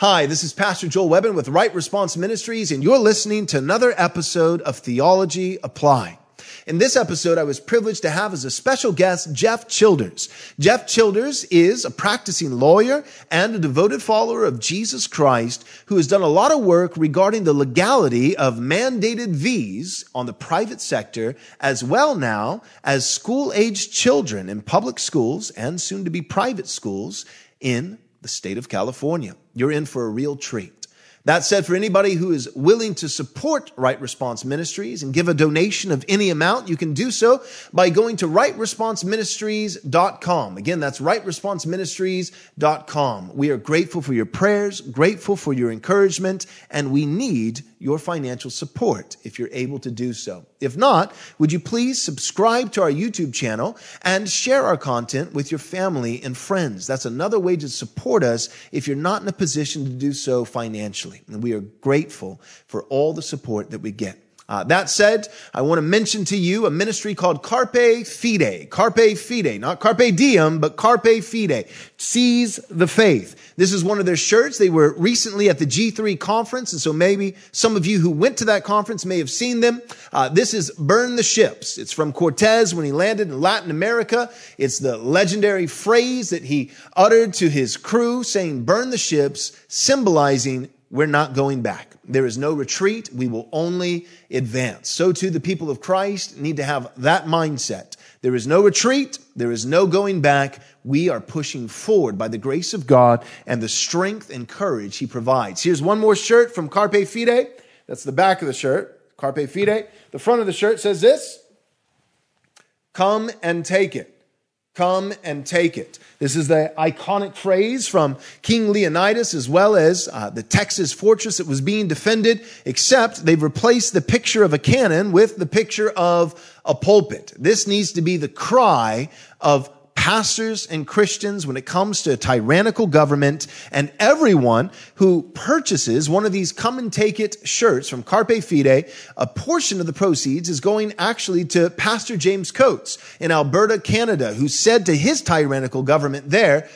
Hi, this is Pastor Joel Webbon with Right Response Ministries, and you're listening to another episode of Theology Applied. In this episode, I was privileged to have as a special guest Jeff Childers. Jeff Childers is a practicing lawyer and a devoted follower of Jesus Christ who has done a lot of work regarding the legality of mandated V's on the private sector, as well now as school aged children in public schools and soon to be private schools in the state of California. You're in for a real treat. That said, for anybody who is willing to support Right Response Ministries and give a donation of any amount, you can do so by going to rightresponseministries.com. Again, that's rightresponseministries.com. We are grateful for your prayers, grateful for your encouragement, and we need your financial support if you're able to do so. If not, would you please subscribe to our YouTube channel and share our content with your family and friends? That's another way to support us if you're not in a position to do so financially. And we are grateful for all the support that we get. Uh, that said, I want to mention to you a ministry called Carpe Fide. Carpe Fide, not Carpe Diem, but Carpe Fide. Seize the faith. This is one of their shirts. They were recently at the G3 conference, and so maybe some of you who went to that conference may have seen them. Uh, this is Burn the Ships. It's from Cortez when he landed in Latin America. It's the legendary phrase that he uttered to his crew saying, Burn the ships, symbolizing we're not going back. There is no retreat. We will only advance. So too, the people of Christ need to have that mindset. There is no retreat. There is no going back. We are pushing forward by the grace of God and the strength and courage He provides. Here's one more shirt from Carpe Fide. That's the back of the shirt. Carpe Fide. The front of the shirt says this Come and take it. Come and take it. This is the iconic phrase from King Leonidas as well as uh, the Texas fortress that was being defended, except they've replaced the picture of a cannon with the picture of a pulpit. This needs to be the cry of pastors and Christians when it comes to a tyrannical government and everyone who purchases one of these come and take it shirts from Carpe Fide, a portion of the proceeds is going actually to Pastor James Coates in Alberta, Canada, who said to his tyrannical government there,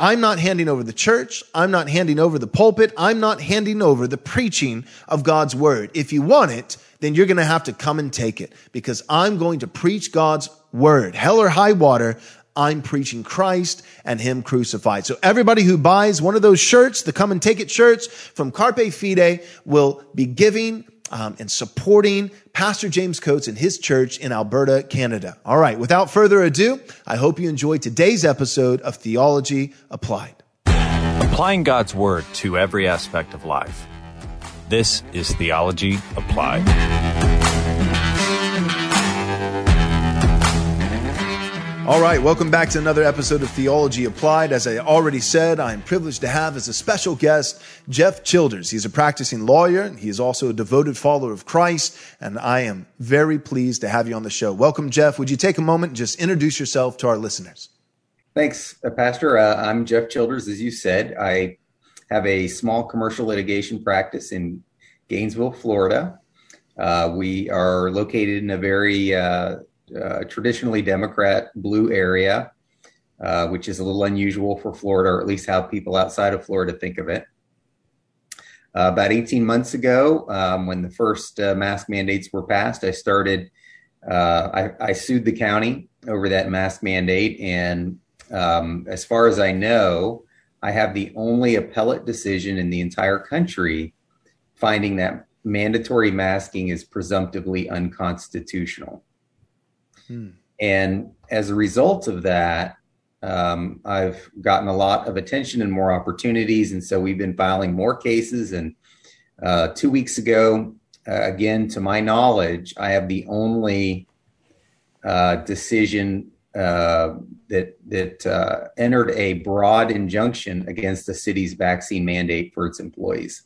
I'm not handing over the church. I'm not handing over the pulpit. I'm not handing over the preaching of God's word. If you want it, then you're going to have to come and take it because I'm going to preach God's word. Hell or high water, I'm preaching Christ and Him crucified. So everybody who buys one of those shirts, the come and take it shirts from Carpe Fide will be giving um, and supporting Pastor James Coates and his church in Alberta, Canada. All right. Without further ado, I hope you enjoyed today's episode of Theology Applied. Applying God's Word to every aspect of life. This is Theology Applied. All right, welcome back to another episode of Theology Applied. As I already said, I am privileged to have as a special guest Jeff Childers. He's a practicing lawyer. He is also a devoted follower of Christ, and I am very pleased to have you on the show. Welcome, Jeff. Would you take a moment and just introduce yourself to our listeners? Thanks, uh, Pastor. Uh, I'm Jeff Childers. As you said, I have a small commercial litigation practice in Gainesville, Florida. Uh, we are located in a very uh, uh, traditionally Democrat blue area, uh, which is a little unusual for Florida, or at least how people outside of Florida think of it. Uh, about 18 months ago, um, when the first uh, mask mandates were passed, I started, uh, I, I, sued the county over that mask mandate. And um, as far as I know, I have the only appellate decision in the entire country finding that mandatory masking is presumptively unconstitutional. Hmm. And as a result of that, um, I've gotten a lot of attention and more opportunities. And so we've been filing more cases. And uh, two weeks ago, uh, again, to my knowledge, I have the only uh, decision uh, that that uh, entered a broad injunction against the city's vaccine mandate for its employees.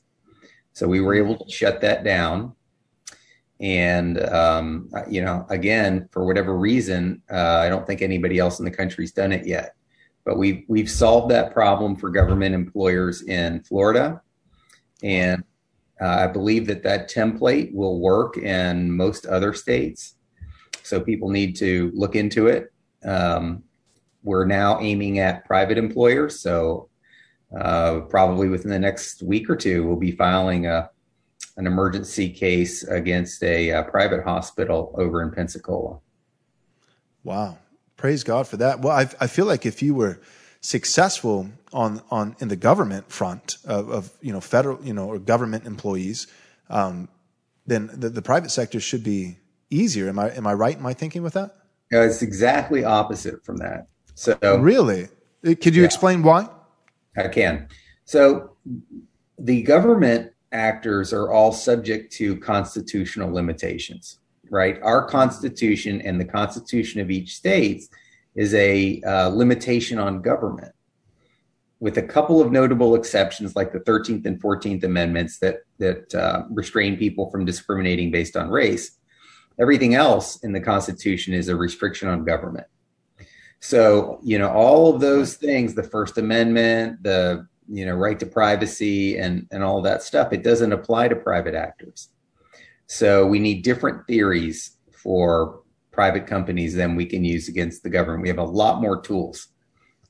So we were able to shut that down. And um, you know, again, for whatever reason, uh, I don't think anybody else in the country's done it yet. But we've we've solved that problem for government employers in Florida, and uh, I believe that that template will work in most other states. So people need to look into it. Um, we're now aiming at private employers, so uh, probably within the next week or two, we'll be filing a, an emergency case against a, a private hospital over in Pensacola. Wow. Praise God for that. Well, I, I feel like if you were successful on, on in the government front of, of you know federal you know or government employees, um, then the, the private sector should be easier. Am I am I right in my thinking with that? No, it's exactly opposite from that. So really, could you yeah. explain why? I can. So the government actors are all subject to constitutional limitations, right? Our constitution and the constitution of each state is a uh, limitation on government with a couple of notable exceptions like the 13th and 14th amendments that that uh, restrain people from discriminating based on race everything else in the constitution is a restriction on government so, you know, all of those things, the First Amendment, the, you know, right to privacy and, and all that stuff, it doesn't apply to private actors. So we need different theories for private companies than we can use against the government. We have a lot more tools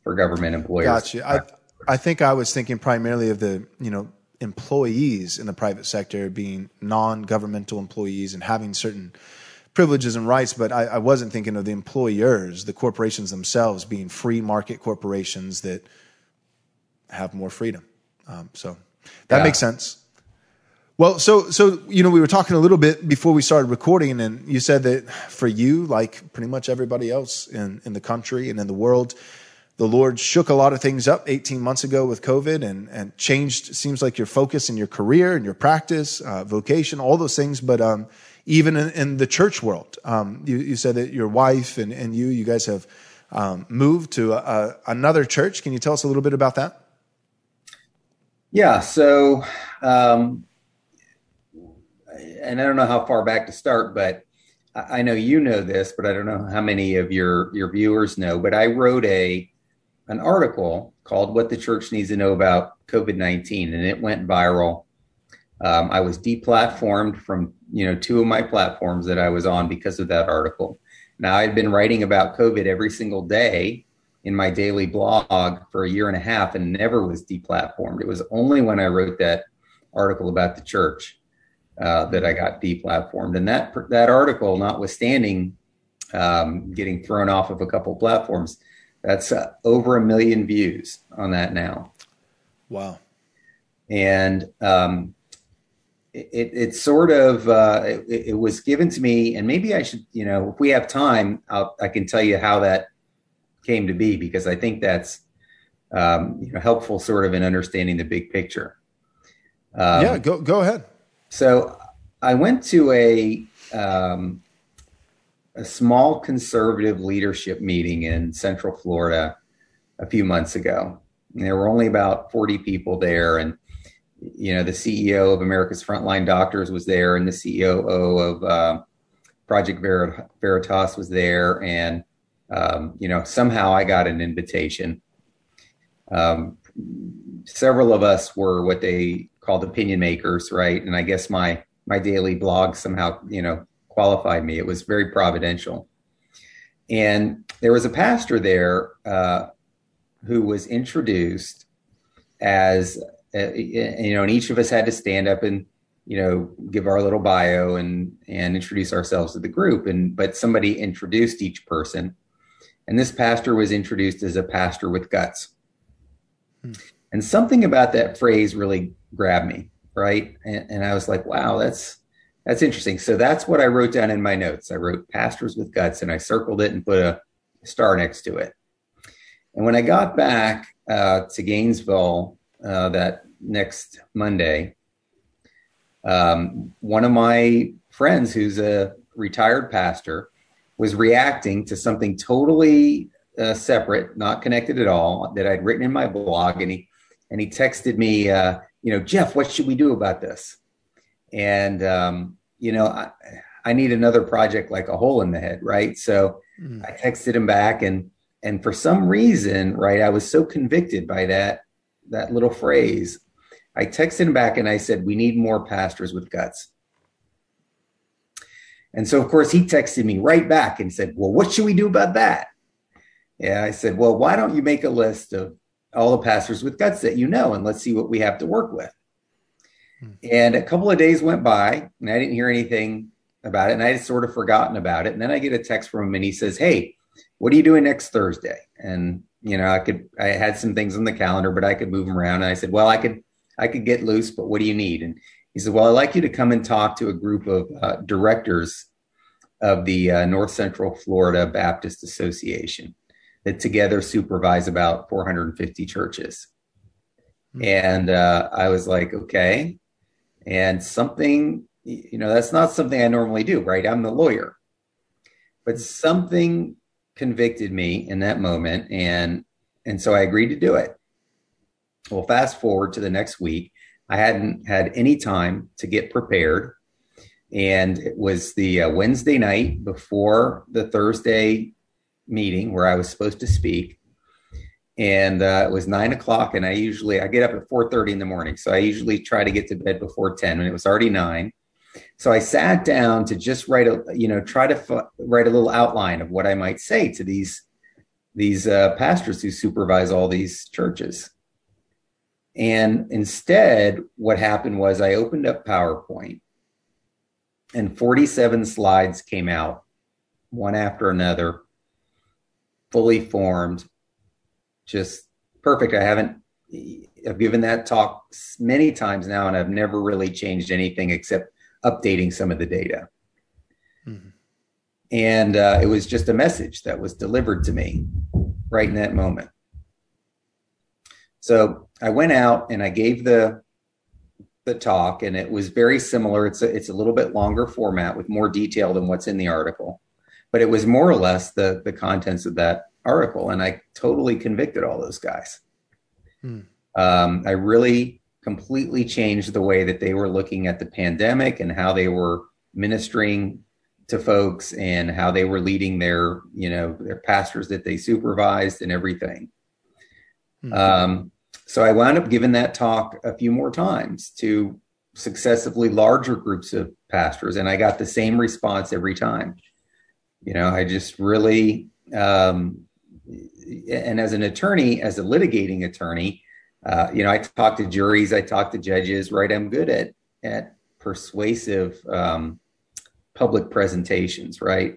for government employers. Gotcha. I, I think I was thinking primarily of the, you know, employees in the private sector being non-governmental employees and having certain privileges and rights, but I, I, wasn't thinking of the employers, the corporations themselves being free market corporations that have more freedom. Um, so that yeah. makes sense. Well, so so you know, we were talking a little bit before we started recording, and you said that for you, like pretty much everybody else in in the country and in the world, the Lord shook a lot of things up 18 months ago with COVID and, and changed, seems like your focus in your career and your practice, uh, vocation, all those things. But um, even in, in the church world. Um, you, you, said that your wife and, and you, you guys have um, moved to a, a, another church. Can you tell us a little bit about that? Yeah. So, um, and I don't know how far back to start, but I know you know this, but I don't know how many of your your viewers know. But I wrote a an article called "What the Church Needs to Know About COVID nineteen, and it went viral um, I was deplatformed from you know two of my platforms that I was on because of that article. Now I'd been writing about COVID every single day in my daily blog for a year and a half and never was deplatformed. It was only when I wrote that article about the church uh, that I got deplatformed. And that that article, notwithstanding um, getting thrown off of a couple platforms, that's uh, over a million views on that now. Wow. And um, it, it sort of uh, it, it, was given to me, and maybe I should, you know, if we have time, I'll, i can tell you how that came to be because I think that's um, you know helpful, sort of in understanding the big picture. Um, yeah, go go ahead. So I went to a um, a small conservative leadership meeting in Central Florida a few months ago. And there were only about forty people there, and you know, the CEO of America's Frontline Doctors was there, and the CEO of uh, Project Veritas was there, and um, you know, somehow I got an invitation. Um, several of us were what they called opinion makers, right? And I guess my my daily blog somehow, you know, qualified me. It was very providential. And there was a pastor there uh, who was introduced as uh, you know, and each of us had to stand up and you know give our little bio and and introduce ourselves to the group. And but somebody introduced each person, and this pastor was introduced as a pastor with guts. Hmm. And something about that phrase really grabbed me, right? And, and I was like, wow, that's that's interesting. So that's what I wrote down in my notes. I wrote pastors with guts, and I circled it and put a star next to it. And when I got back uh, to Gainesville uh, that next Monday, um, one of my friends who's a retired pastor was reacting to something totally uh, separate, not connected at all, that I'd written in my blog, and he and he texted me, uh, you know, Jeff, what should we do about this? And um, you know, I, I, need another project like a hole in the head, right? So mm. I texted him back, and and for some reason, right, I was so convicted by that that little phrase, I texted him back and I said, We need more pastors with guts. And so, of course, he texted me right back and said, Well, what should we do about that? Yeah, I said, Well, why don't you make a list of, all the pastors with guts that you know, and let's see what we have to work with. Hmm. And a couple of days went by, and I didn't hear anything about it, and I had sort of forgotten about it. And then I get a text from him, and he says, "Hey, what are you doing next Thursday?" And you know, I could I had some things on the calendar, but I could move them around. And I said, "Well, I could I could get loose, but what do you need?" And he said, "Well, I'd like you to come and talk to a group of uh, directors of the uh, North Central Florida Baptist Association that together supervise about 450 churches." Mm-hmm. And uh, I was like, "Okay," and something, you know, that's not something I normally do, right? I'm the lawyer, but something convicted me in that moment, and and so I agreed to do it. Well, fast forward to the next week I hadn't had any time to get prepared. And it was the uh, Wednesday night before the Thursday meeting where I was supposed to speak. And uh, it was nine o'clock, and I usually I get up at four thirty in the morning, so I usually try to get to bed before ten. And it was already nine, so I sat down to just write a you know try to f- write a little outline of what I might say to these these uh, pastors who supervise all these churches. And instead, what happened was I opened up PowerPoint and 47 slides came out, one after another, fully formed, just perfect. I haven't, I've given that talk many times now, and I've never really changed anything except updating some of the data. Mm-hmm. And uh, it was just a message that was delivered to me right in that moment. So I went out and I gave the the talk, and it was very similar. It's a, it's a little bit longer format with more detail than what's in the article, but it was more or less the the contents of that article, and I totally convicted all those guys. Hmm. Um, I really completely changed the way that they were looking at the pandemic and how they were ministering to folks and how they were leading their you know their pastors that they supervised and everything. Hmm. Um, so I wound up giving that talk a few more times to successively larger groups of pastors, and I got the same response every time. You know, I just really, um, and as an attorney, as a litigating attorney, uh, you know, I talk to juries, I talk to judges, right? I'm good at at persuasive um, public presentations, right?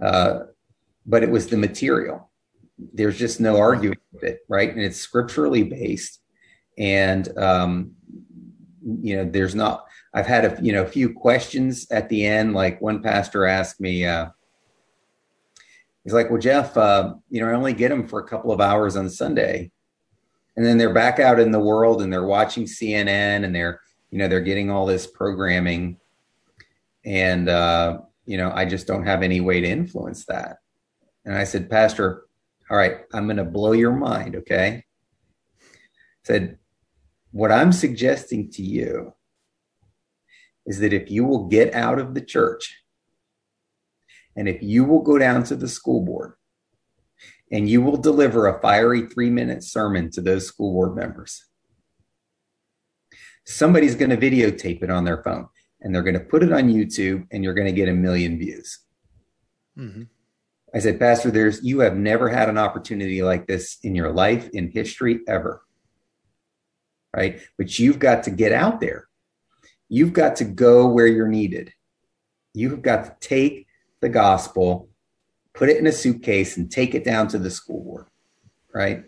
Uh, but it was the material there's just no arguing with it, right? And it's scripturally based, and um, you know, there's not. I've had a you know a few questions at the end. Like one pastor asked me, uh, he's like, "Well, Jeff, uh, you know, I only get them for a couple of hours on Sunday, and then they're back out in the world and they're watching CNN and they're you know they're getting all this programming, and uh, you know, I just don't have any way to influence that." And I said, Pastor, all right, I'm going to blow your mind. Okay. Said, what I'm suggesting to you is that if you will get out of the church and if you will go down to the school board and you will deliver a fiery three minute sermon to those school board members, somebody's going to videotape it on their phone and they're going to put it on YouTube and you're going to get a million views. Mm-hmm. I said, Pastor, there's you have never had an opportunity like this in your life, in history, ever. Right? But you've got to get out there. You've got to go where you're needed. You've got to take the gospel, put it in a suitcase, and take it down to the school board. Right.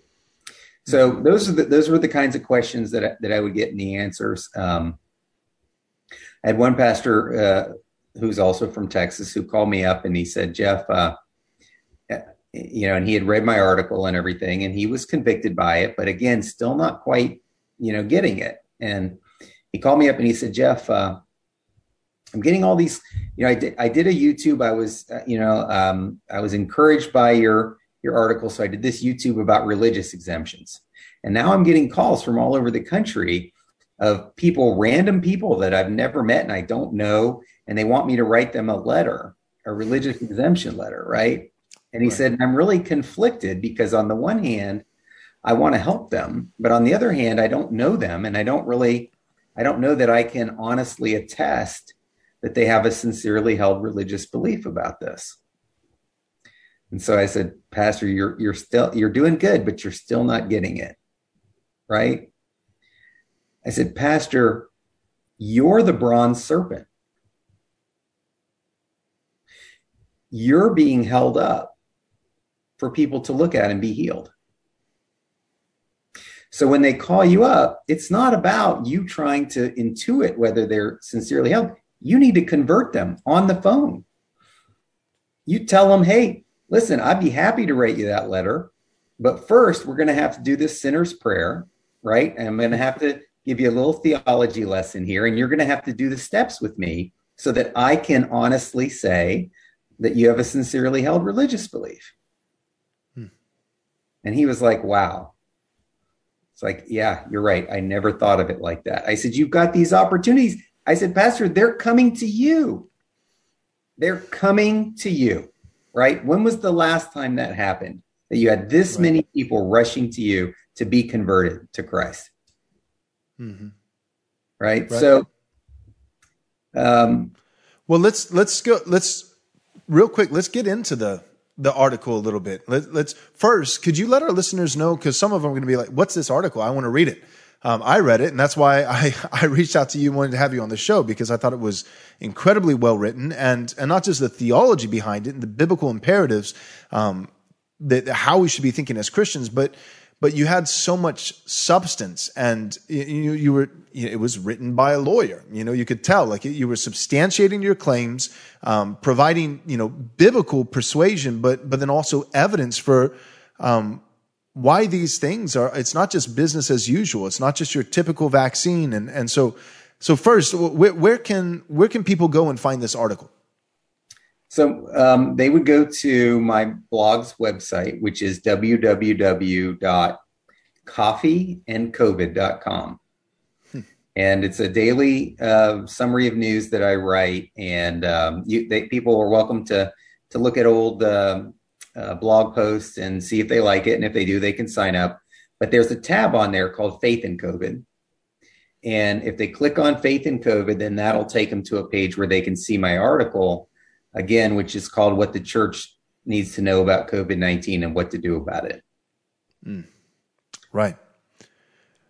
So those are the, those were the kinds of questions that I, that I would get in the answers. Um, I had one pastor uh, who's also from Texas who called me up and he said, Jeff, uh, you know, and he had read my article and everything, and he was convicted by it, but again, still not quite, you know, getting it. And he called me up and he said, Jeff, uh, I'm getting all these, you know, I did, I did a YouTube. I was, uh, you know, um, I was encouraged by your, your article. So I did this YouTube about religious exemptions. And now I'm getting calls from all over the country of people, random people that I've never met and I don't know. And they want me to write them a letter, a religious exemption letter, right? And he right. said, I'm really conflicted because on the one hand, I want to help them, but on the other hand, I don't know them and I don't really, I don't know that I can honestly attest that they have a sincerely held religious belief about this. And so I said, Pastor, you're you're still you're doing good, but you're still not getting it. right? I said, Pastor, you're the bronze serpent. You're being held up for people to look at and be healed. So when they call you up, it's not about you trying to intuit whether they're sincerely held. You need to convert them on the phone. You tell them, hey, listen, I'd be happy to write you that letter. But first, we're going to have to do this sinner's prayer, right? And I'm going to have to give you a little theology lesson here. And you're going to have to do the steps with me so that I can honestly say that you have a sincerely held religious belief. And he was like, wow. It's like, yeah, you're right. I never thought of it like that. I said, You've got these opportunities. I said, Pastor, they're coming to you. They're coming to you, right? When was the last time that happened? That you had this right. many people rushing to you to be converted to Christ? Mm-hmm. Right? right? So, um, well, let's let's go. Let's real quick. Let's get into the the article a little bit. Let, us first. Could you let our listeners know? Because some of them are going to be like, "What's this article? I want to read it." Um, I read it, and that's why I, I reached out to you, wanted to have you on the show because I thought it was incredibly well written, and and not just the theology behind it and the biblical imperatives, um, that how we should be thinking as Christians, but but you had so much substance, and you you were it was written by a lawyer. You know, you could tell like you were substantiating your claims, um, providing you know biblical persuasion, but but then also evidence for um, why these things are it's not just business as usual. It's not just your typical vaccine. And and so so first where, where can where can people go and find this article so um, they would go to my blog's website which is www.coffeeandcovid.com hmm. and it's a daily uh, summary of news that i write and um, you, they, people are welcome to to look at old uh, uh, blog posts and see if they like it. And if they do, they can sign up. But there's a tab on there called Faith in COVID. And if they click on Faith in COVID, then that'll take them to a page where they can see my article again, which is called What the Church Needs to Know About COVID 19 and What to Do About It. Mm. Right.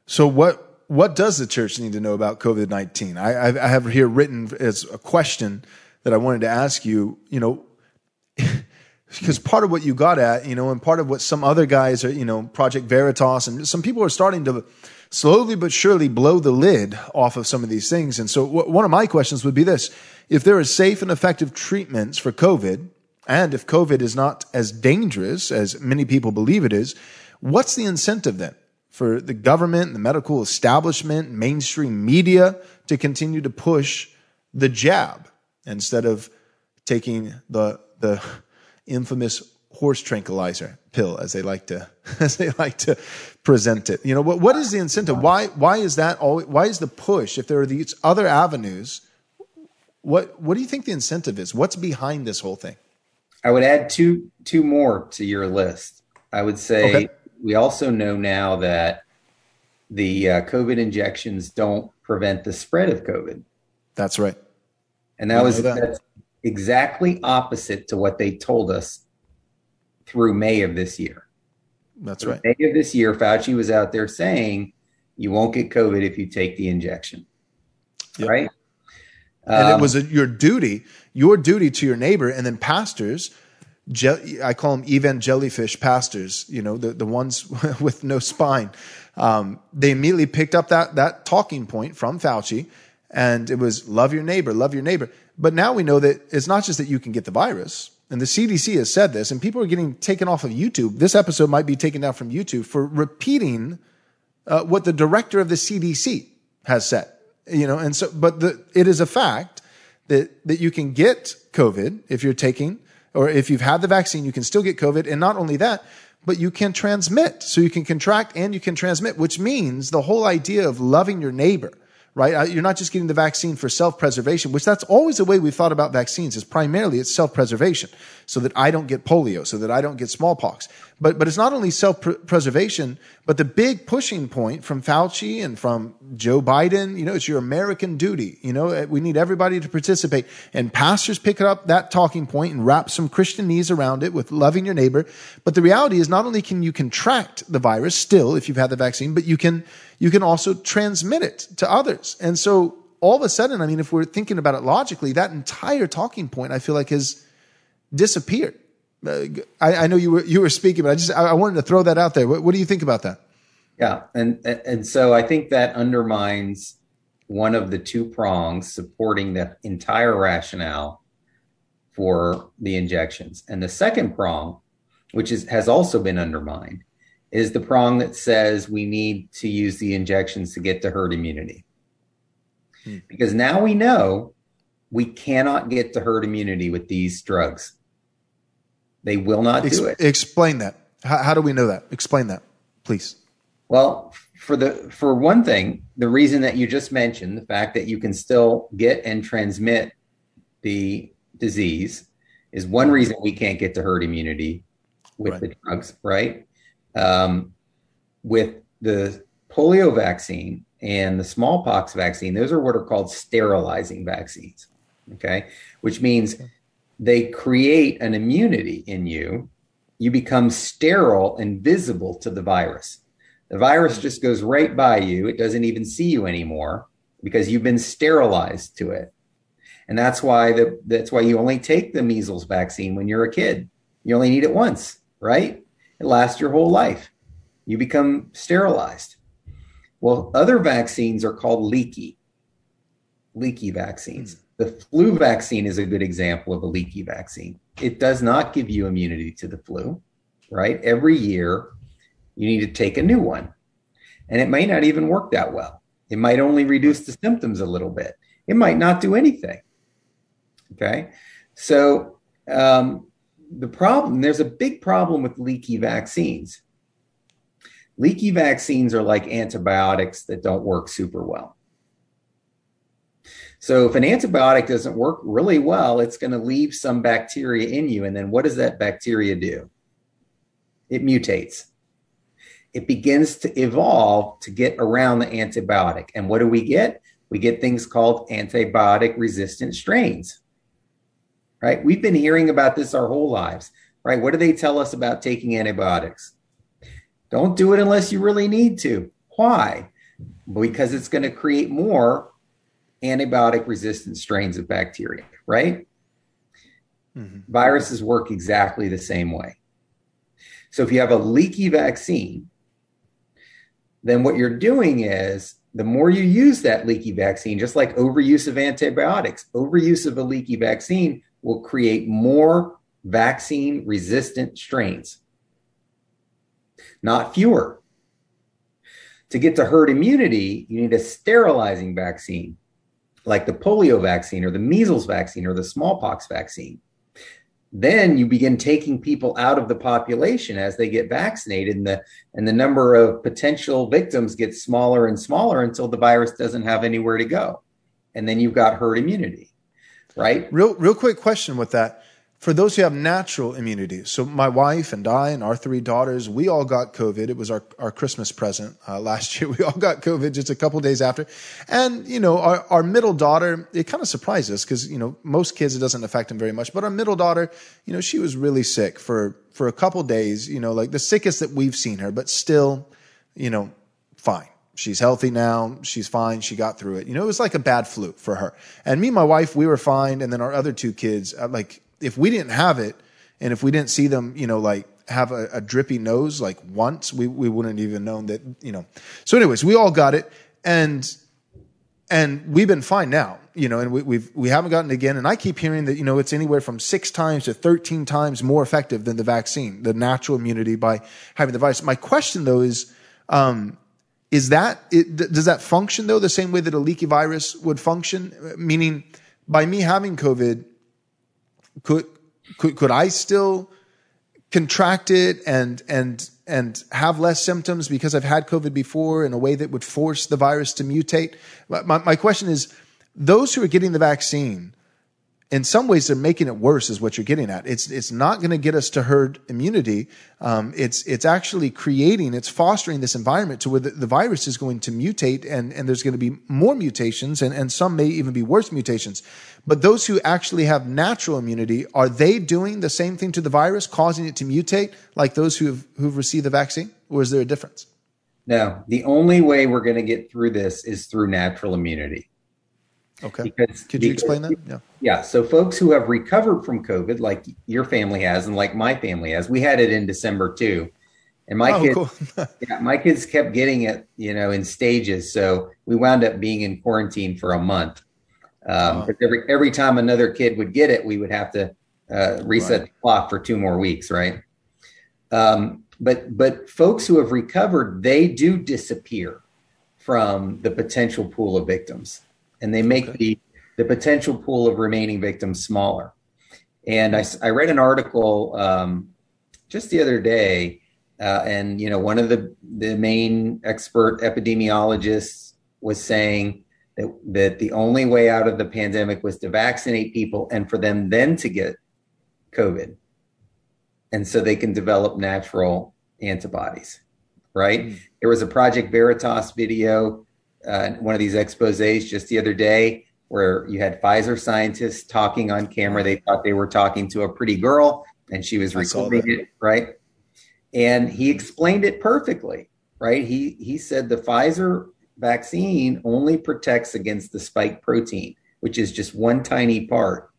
So, what what does the church need to know about COVID 19? I, I have here written as a question that I wanted to ask you. You know, because part of what you got at, you know, and part of what some other guys are, you know, Project Veritas, and some people are starting to slowly but surely blow the lid off of some of these things. And so, w- one of my questions would be this: If there are safe and effective treatments for COVID, and if COVID is not as dangerous as many people believe it is, what's the incentive then for the government, the medical establishment, mainstream media to continue to push the jab instead of taking the the infamous horse tranquilizer pill, as they like to as they like to present it. You know, what what is the incentive? Why why is that all? Why is the push? If there are these other avenues, what what do you think the incentive is? What's behind this whole thing? I would add two two more to your list. I would say okay. we also know now that the uh, COVID injections don't prevent the spread of COVID. That's right. And that was that. exactly opposite to what they told us through May of this year. That's right. May of this year, Fauci was out there saying you won't get COVID if you take the injection. Yep. Right. And um, it was a, your duty, your duty to your neighbor, and then pastors. Je- I call them even jellyfish pastors. You know, the the ones with no spine. Um, they immediately picked up that that talking point from Fauci, and it was love your neighbor, love your neighbor. But now we know that it's not just that you can get the virus, and the CDC has said this, and people are getting taken off of YouTube. This episode might be taken down from YouTube for repeating uh, what the director of the CDC has said. You know, and so, but the, it is a fact that that you can get COVID if you're taking, or if you've had the vaccine, you can still get COVID, and not only that, but you can transmit. So you can contract and you can transmit, which means the whole idea of loving your neighbor right? Uh, you're not just getting the vaccine for self-preservation, which that's always the way we've thought about vaccines is primarily it's self-preservation so that I don't get polio, so that I don't get smallpox. But, but it's not only self-preservation, but the big pushing point from Fauci and from Joe Biden, you know, it's your American duty. You know, eh, we need everybody to participate and pastors pick up that talking point and wrap some Christianese around it with loving your neighbor. But the reality is not only can you contract the virus still if you've had the vaccine, but you can, you can also transmit it to others. And so all of a sudden, I mean, if we're thinking about it logically, that entire talking point, I feel like has disappeared. Uh, I, I, know you were you were speaking, but I just I, I wanted to throw that out there. What, what, do you think about that? Yeah, and and so I think that undermines one of the two prongs supporting the entire rationale for the injections, and the second prong, which is has also been undermined, is the prong that says we need to use the injections to get to herd immunity. Hmm. Because now we know we cannot get to herd immunity with these drugs. They will not Ex- do it. Explain that. How, how do we know that? Explain that, please. Well, for the for one thing, the reason that you just mentioned, the fact that you can still get and transmit the disease is one reason we can't get to herd immunity with right. the drugs, right? Um, with the polio vaccine and the smallpox vaccine, those are what are called sterilizing vaccines. Okay. Which means they create an immunity in you. You become sterile and visible to the virus. The virus hmm. just goes right by you. It doesn't even see you anymore because you've been sterilized to it. And that's why the, that's why you only take the measles vaccine when you're a kid. You only need it once, right? It lasts your whole life. You become sterilized. Well, other vaccines are called leaky, leaky vaccines. Hmm. The flu vaccine is a good example of a leaky vaccine. It does not give you immunity to the flu, right? Every year, you need to take a new one. And it may not even work that well. It might only reduce the symptoms a little bit. It might not do anything. Okay. So, um, the problem, there's a big problem with leaky vaccines. Leaky vaccines are like antibiotics that don't work super well. So if an antibiotic doesn't work really well, it's going to leave some bacteria in you. And then what does that bacteria do? It mutates. It begins to evolve to get around the antibiotic. And what do we get? We get things called antibiotic resistant strains. Right? We've been hearing about this our whole lives. Right? What do they tell us about taking antibiotics? Don't do it unless you really need to. Why? Because it's going to create more antibiotic resistant strains of bacteria, right? Mm-hmm. Viruses work exactly the same way. So if you have a leaky vaccine, then what you're doing is the more you use that leaky vaccine, just like overuse of antibiotics, overuse of a leaky vaccine will create more vaccine resistant strains, not fewer. To get to herd immunity, you need a sterilizing vaccine like the polio vaccine or the measles vaccine or the smallpox vaccine. Then you begin taking people out of the population as they get vaccinated, and the and the number of potential victims gets smaller and smaller until the virus doesn't have anywhere to go, and then you've got herd immunity, right? Real real quick question with that for those who have natural immunity. So my wife and I and our three daughters, we all got COVID. It was our, our Christmas present uh, last year. We all got COVID just a couple days after. And, you know, our, our middle daughter, it kind of surprised us because, you know, most kids, it doesn't affect them very much. But our middle daughter, you know, she was really sick for, for a couple days, you know, like the sickest that we've seen her, but still, you know, fine. She's healthy now. She's fine. She got through it. You know, it was like a bad flu for her. And me and my wife, we were fine. And then our other two kids, uh, like, if we didn't have it and if we didn't see them, you know, like have a, a drippy nose like once, we, we wouldn't even known that, you know. So anyways, we all got it and and we've been fine now, you know, and we, we've we haven't gotten it again. And I keep hearing that you know it's anywhere from six times to thirteen times more effective than the vaccine, the natural immunity by having the virus. My question though is, um, is that it, does that function though the same way that a leaky virus would function? Meaning, by me having COVID, could could could I still contract it and and and have less symptoms because I've had COVID before in a way that would force the virus to mutate. My, my question is those who are getting the vaccine, in some ways they're making it worse is what you're getting at. It's it's not going to get us to herd immunity. Um, it's it's actually creating it's fostering this environment to where the, the, virus is going to mutate and and there's going to be more mutations and and some may even be worse mutations. But those who actually have natural immunity are they doing the same thing to the virus causing it to mutate like those who have who've received the vaccine? Or is there a difference? No. The only way we're going to get through this is through natural immunity Okay. Because, Could you because, explain that? Yeah. Yeah. So, folks who have recovered from COVID, like your family has, and like my family has, we had it in December too. And my oh, kids, cool. yeah, my kids kept getting it, you know, in stages. So we wound up being in quarantine for a month. Um, every every time another kid would get it, we would have to uh, reset right. the clock for two more weeks, right? Um, but but folks who have recovered, they do disappear from the potential pool of victims and they make okay. the the potential pool of remaining victims smaller. And I, I read an article um, just the other day, uh, and you know one of the the main expert epidemiologists was saying that that the only way out of the pandemic was to vaccinate people and for them then to get COVID, and so they can develop natural antibodies. Right? Mm. There was a Project Veritas video uh, one of these exposes just the other day where you had Pfizer scientists talking on camera. They thought they were talking to a pretty girl and she was recording it, right? And he explained it perfectly, right? He he said the Pfizer vaccine only protects against the spike protein, which is just one tiny part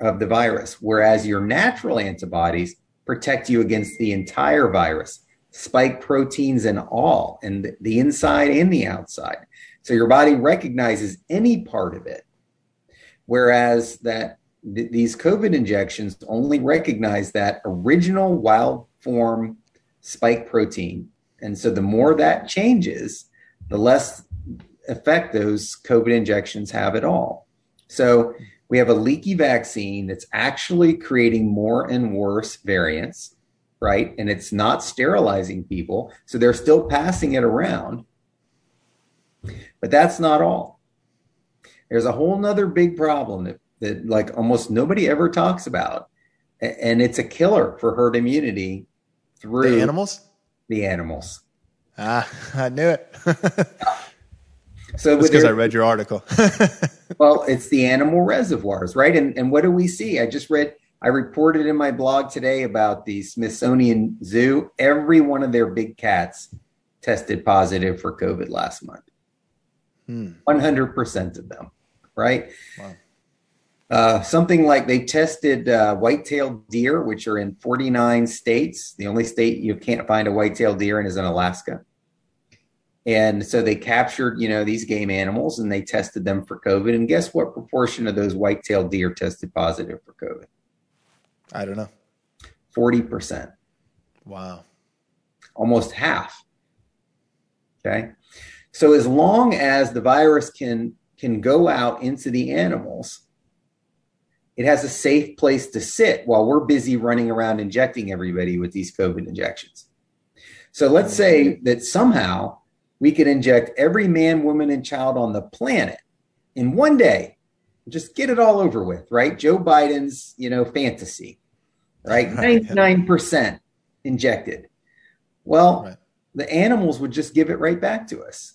of the virus, whereas your natural antibodies protect you against the entire virus, spike proteins and all, and the inside and the outside. So your body recognizes any part of it. Whereas that th- these COVID injections only recognize that original wild form spike protein. And so the more that changes, the less effect those COVID injections have at all. So we have a leaky vaccine that's actually creating more and worse variants, right? And it's not sterilizing people. So they're still passing it around. But that's not all. There's a whole nother big problem that, that like almost nobody ever talks about. And it's a killer for herd immunity through the animals. The animals. Ah, I knew it. so because I read your article. well, it's the animal reservoirs, right? And and what do we see? I just read I reported in my blog today about the Smithsonian Zoo. Every one of their big cats tested positive for COVID last month. 100% of them, right? Wow. Uh, something like they tested uh, white-tailed deer, which are in 49 states. The only state you can't find a white-tailed deer in is in Alaska. And so they captured, you know, these game animals and they tested them for COVID. And guess what proportion of those white-tailed deer tested positive for COVID? I don't know. 40%. Wow. Almost half. Okay. So as long as the virus can can go out into the animals, it has a safe place to sit while we're busy running around injecting everybody with these COVID injections. So let's say that somehow we could inject every man, woman, and child on the planet in one day. Just get it all over with, right? Joe Biden's, you know, fantasy, right? 99% injected. Well, right. the animals would just give it right back to us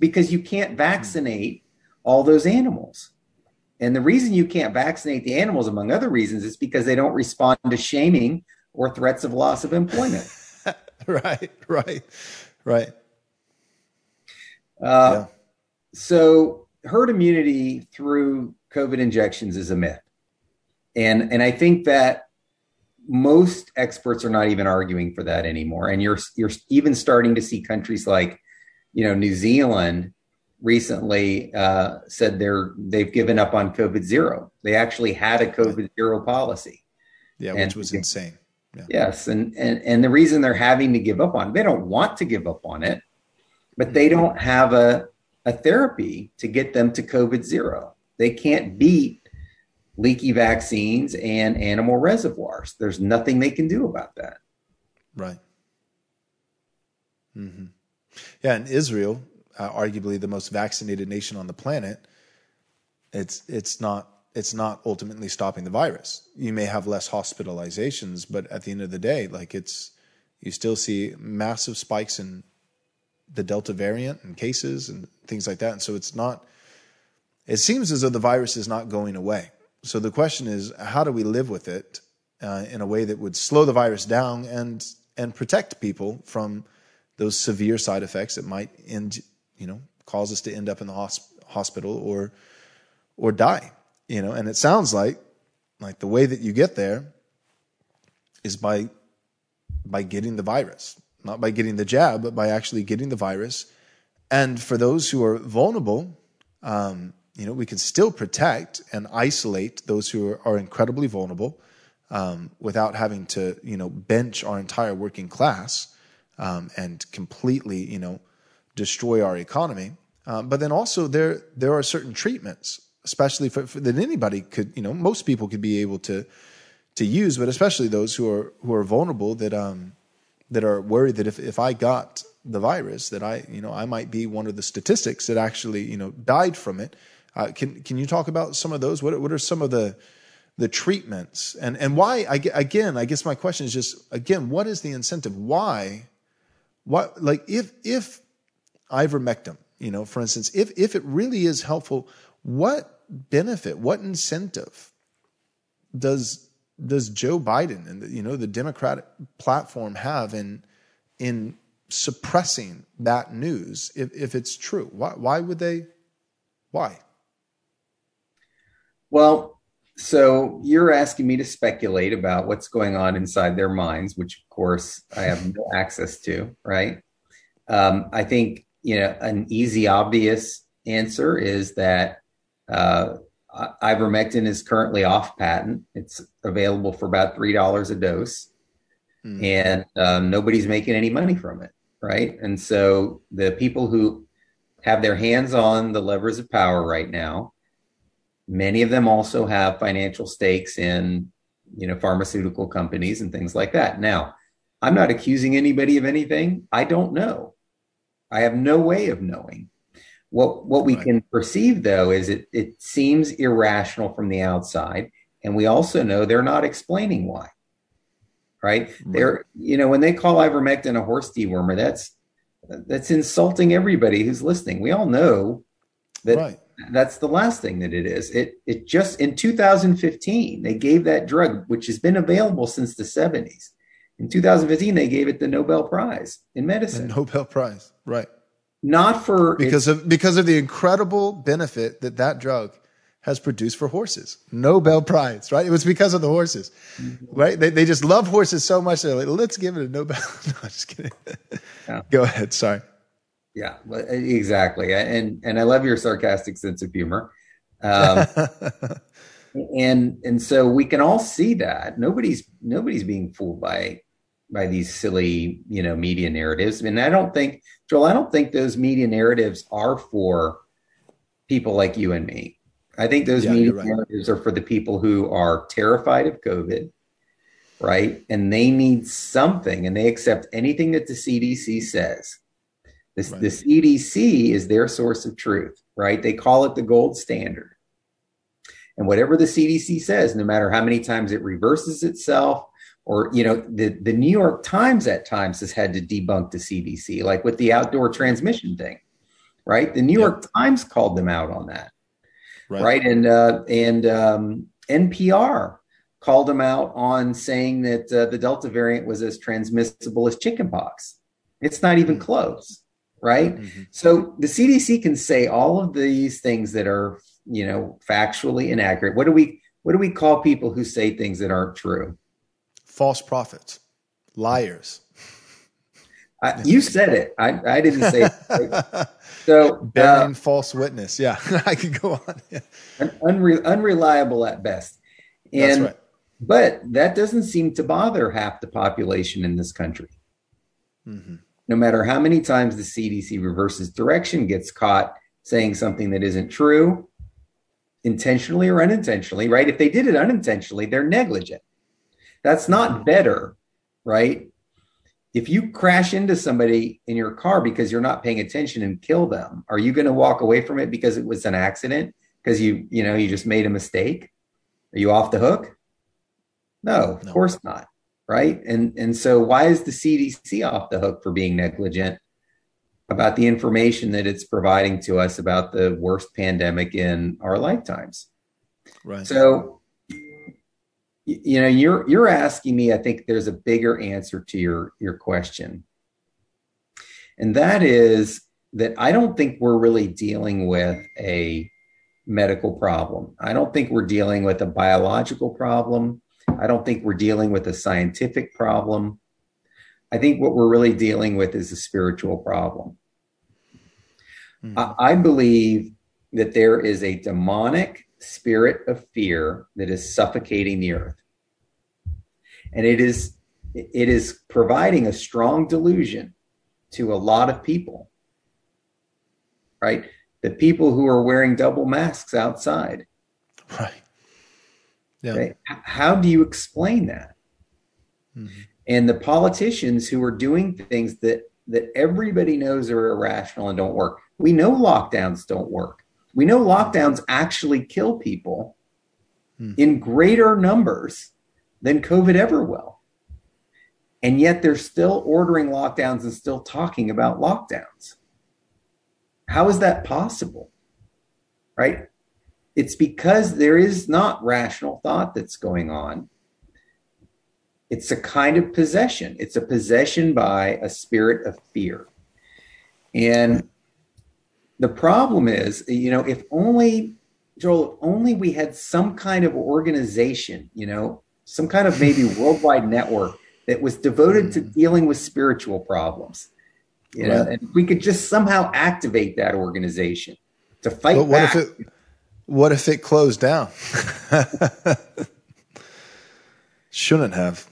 because you can't vaccinate all those animals. And the reason you can't vaccinate the animals, among other reasons, is because they don't respond to shaming or threats of loss of employment. right, right, right. Uh, yeah. So herd immunity through COVID injections is a myth, and and I think that most experts are not even arguing for that anymore. And you're you're even starting to see countries like you know, New Zealand recently uh, said they're they've given up on COVID zero. They actually had a COVID zero policy. Yeah, and, which was insane. Yeah. Yes, and, and and the reason they're having to give up on it, they don't want to give up on it, but they mm-hmm. don't have a a therapy to get them to COVID zero. They can't beat leaky vaccines and animal reservoirs. There's nothing they can do about that. Right. Mm-hmm. Yeah, in Israel, uh, arguably the most vaccinated nation on the planet, it's it's not it's not ultimately stopping the virus. You may have less hospitalizations, but at the end of the day, like it's you still see massive spikes in the Delta variant and cases and things like that. And so it's not. It seems as though the virus is not going away. So the question is, how do we live with it uh, in a way that would slow the virus down and and protect people from those severe side effects that might end, you know, cause us to end up in the hosp- hospital or or die, you know. And it sounds like like the way that you get there is by by getting the virus, not by getting the jab, but by actually getting the virus. And for those who are vulnerable, um, you know, we can still protect and isolate those who are, are incredibly vulnerable um, without having to, you know, bench our entire working class um, and completely, you know, destroy our economy. Um, but then also there there are certain treatments, especially for, for, that anybody could, you know, most people could be able to to use, but especially those who are who are vulnerable that um that are worried that if if I got the virus that I you know I might be one of the statistics that actually you know died from it. Uh, can can you talk about some of those? What what are some of the the treatments and and why? I, again, I guess my question is just again, what is the incentive? Why? What like if if ivermectin, you know, for instance, if if it really is helpful, what benefit, what incentive does does Joe Biden and you know the Democratic platform have in in suppressing that news if, if it's true? Why why would they? Why? Well, so you're asking me to speculate about what's going on inside their minds, which of course I have no access to, right? Um, I think you know an easy, obvious answer is that uh, ivermectin is currently off patent. It's available for about three dollars a dose, mm. and um, nobody's making any money from it, right? And so the people who have their hands on the levers of power right now, many of them also have financial stakes in, you know, pharmaceutical companies and things like that. Now, I'm not accusing anybody of anything. I don't know. I have no way of knowing. What what we can perceive though is it it seems irrational from the outside, and we also know they're not explaining why. Right? right. They're you know when they call ivermectin a horse dewormer, that's that's insulting everybody who's listening. We all know that right. That's the last thing that it is. It it just in 2015 they gave that drug, which has been available since the 70s. In 2015 they gave it the Nobel Prize in medicine. The Nobel Prize, right? not for because of because of the incredible benefit that that drug has produced for horses. Nobel Prize, right? It was because of the horses, mm-hmm. right? They, they just love horses so much. They're like, let's give it a Nobel. no, I'm just kidding. Yeah. Go ahead. Sorry. Yeah, exactly. And, and I love your sarcastic sense of humor. Um, and, and so we can all see that nobody's, nobody's being fooled by by these silly, you know, media narratives. And I don't think, Joel, I don't think those media narratives are for people like you and me. I think those yeah, media right. narratives are for the people who are terrified of COVID, right? And they need something and they accept anything that the CDC says. The, right. the CDC is their source of truth, right? They call it the gold standard. And whatever the CDC says, no matter how many times it reverses itself, or you know the the New York Times at times has had to debunk the CDC, like with the outdoor transmission thing, right? The New York Times called them out on that, right? right? And uh, and um, NPR called them out on saying that uh, the Delta variant was as transmissible as chickenpox. It's not even mm-hmm. close, right? Mm-hmm. So the CDC can say all of these things that are you know factually inaccurate. What do we what do we call people who say things that aren't true? false prophets, liars. I, you said it. I, I didn't say it. So bearing uh, false witness. Yeah, I could go on. Yeah. Unre- unreliable at best. And right. but that doesn't seem to bother half the population in this country. Mm-hmm. No matter how many times the CDC reverses direction, gets caught saying something that isn't true, intentionally or unintentionally, right? If they did it unintentionally, they're negligent. That's not better, right? if you crash into somebody in your car because you're not paying attention and kill them, are you going to walk away from it because it was an accident? Because you, you know, you just made a mistake? Are you off the hook? No, of no. course not. Right. And and so why is the CDC off the hook for being negligent about the information that it's providing to us about the worst pandemic in our lifetimes? Right. So you know you're you're asking me i think there's a bigger answer to your your question and that is that i don't think we're really dealing with a medical problem i don't think we're dealing with a biological problem i don't think we're dealing with a scientific problem. I think what we're really dealing with is a spiritual problem. Mm-hmm. I, I believe that there is a demonic spirit of fear that is suffocating the earth. And it is it is providing a strong delusion to a lot of people right? The people who are wearing double masks outside. Right yeah okay? how do you explain that mm-hmm. and the politicians who are doing things that that everybody knows are irrational and don't work we know lockdowns don't work we know lockdowns actually kill people mm. in greater numbers than COVID ever will. And yet they're still ordering lockdowns and still talking about lockdowns. How is that possible? Right? It's because there is not rational thought that's going on. It's a kind of possession. It's a possession by a spirit of fear. And the problem is, you know, if only, Joel, if only we had some kind of organization, you know, some kind of maybe worldwide network that was devoted to hmm. dealing with spiritual problems. You know, right. and we could just somehow activate that organization to fight but what back. If it, what if it closed down? shouldn't have.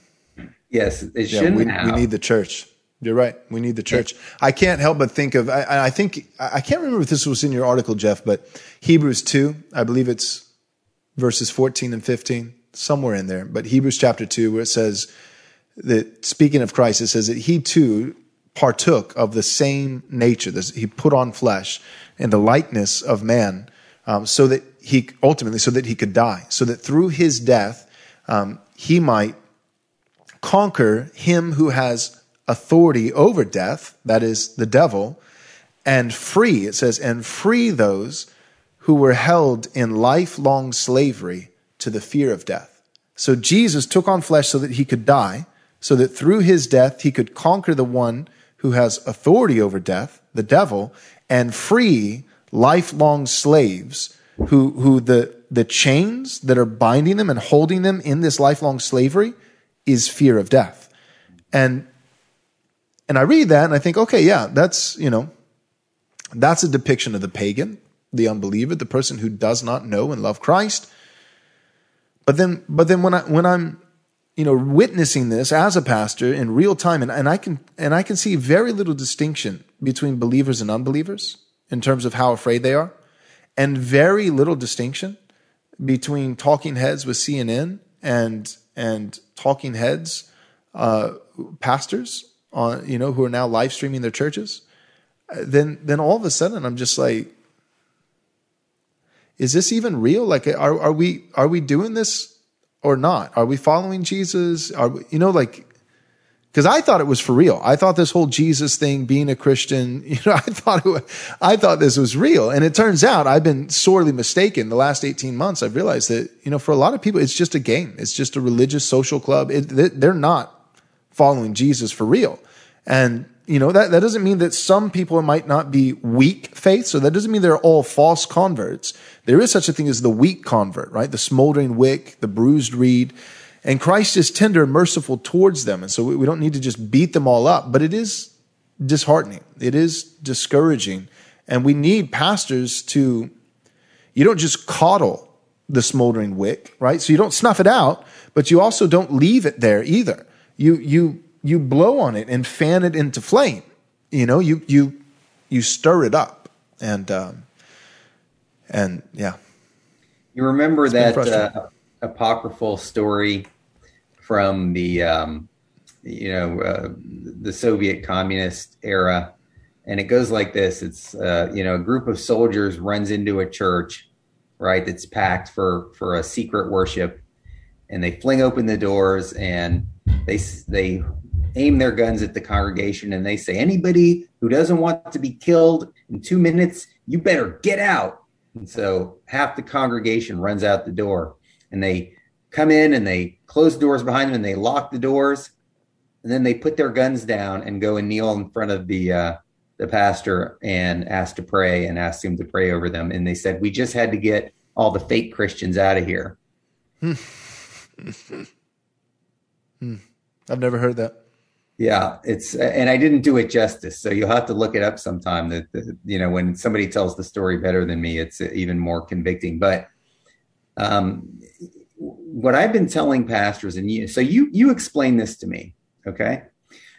Yes, it shouldn't we, have. We need the church. You're right. We need the church. I can't help but think of, I, I, think, I can't remember if this was in your article, Jeff, but Hebrews 2, I believe it's verses 14 and 15 somewhere in there, but Hebrews chapter 2, where it says that speaking of Christ, it says that he too partook of the same nature. He put on flesh in the likeness of man, um, so that he ultimately, so that he could die, so that through his death, um, he might conquer him who has authority over death, that is the devil, and free, it says, and free those who were held in lifelong slavery to the fear of death. So Jesus took on flesh so that he could die, so that through his death he could conquer the one who has authority over death, the devil, and free lifelong slaves who, who the, the chains that are binding them and holding them in this lifelong slavery is fear of death. And, and I read that and I think, okay, yeah, that's, you know, that's a depiction of the pagan, the unbeliever, the person who does not know and love Christ. But then, but then when I, when I'm, you know, witnessing this as a pastor in real time, and, and I can, and I can see very little distinction between believers and unbelievers in terms of how afraid they are, and very little distinction between talking heads with CNN and, and talking heads, uh, pastors on, you know, who are now live streaming their churches. Then, then all of a sudden I'm just like, is this even real? Like, are, are we, are we doing this or not? Are we following Jesus? Are we, you know, like, because I thought it was for real. I thought this whole Jesus thing, being a Christian, you know, I thought it was, I thought this was real. And it turns out I've been sorely mistaken. The last 18 months, I've realized that, you know, for a lot of people, it's just a game. It's just a religious social club. It, they're not following Jesus for real. And you know, that, that doesn't mean that some people might not be weak faith. So that doesn't mean they're all false converts. There is such a thing as the weak convert, right? The smoldering wick, the bruised reed. And Christ is tender and merciful towards them. And so we, don't need to just beat them all up, but it is disheartening. It is discouraging. And we need pastors to, you don't just coddle the smoldering wick, right? So you don't snuff it out, but you also don't leave it there either. You, you, you blow on it and fan it into flame. You know, you you you stir it up, and um, and yeah. You remember that uh, apocryphal story from the um, you know, uh, the Soviet communist era. And it goes like this it's, uh, you know, a group of soldiers runs into a church, right, that's packed for, for a secret worship. And they fling open the doors and they, they aim their guns at the congregation and they say, anybody who doesn't want to be killed in two minutes, you better get out. And so half the congregation runs out the door and they come in and they close doors behind them and they lock the doors and then they put their guns down and go and kneel in front of the uh, the pastor and ask to pray and ask him to pray over them. And they said, "We just had to get all the fake Christians out of here." hmm. I've never heard that. Yeah, it's and I didn't do it justice, so you'll have to look it up sometime. That, that you know, when somebody tells the story better than me, it's even more convicting. But um, what I've been telling pastors, and you, so you you explain this to me Okay.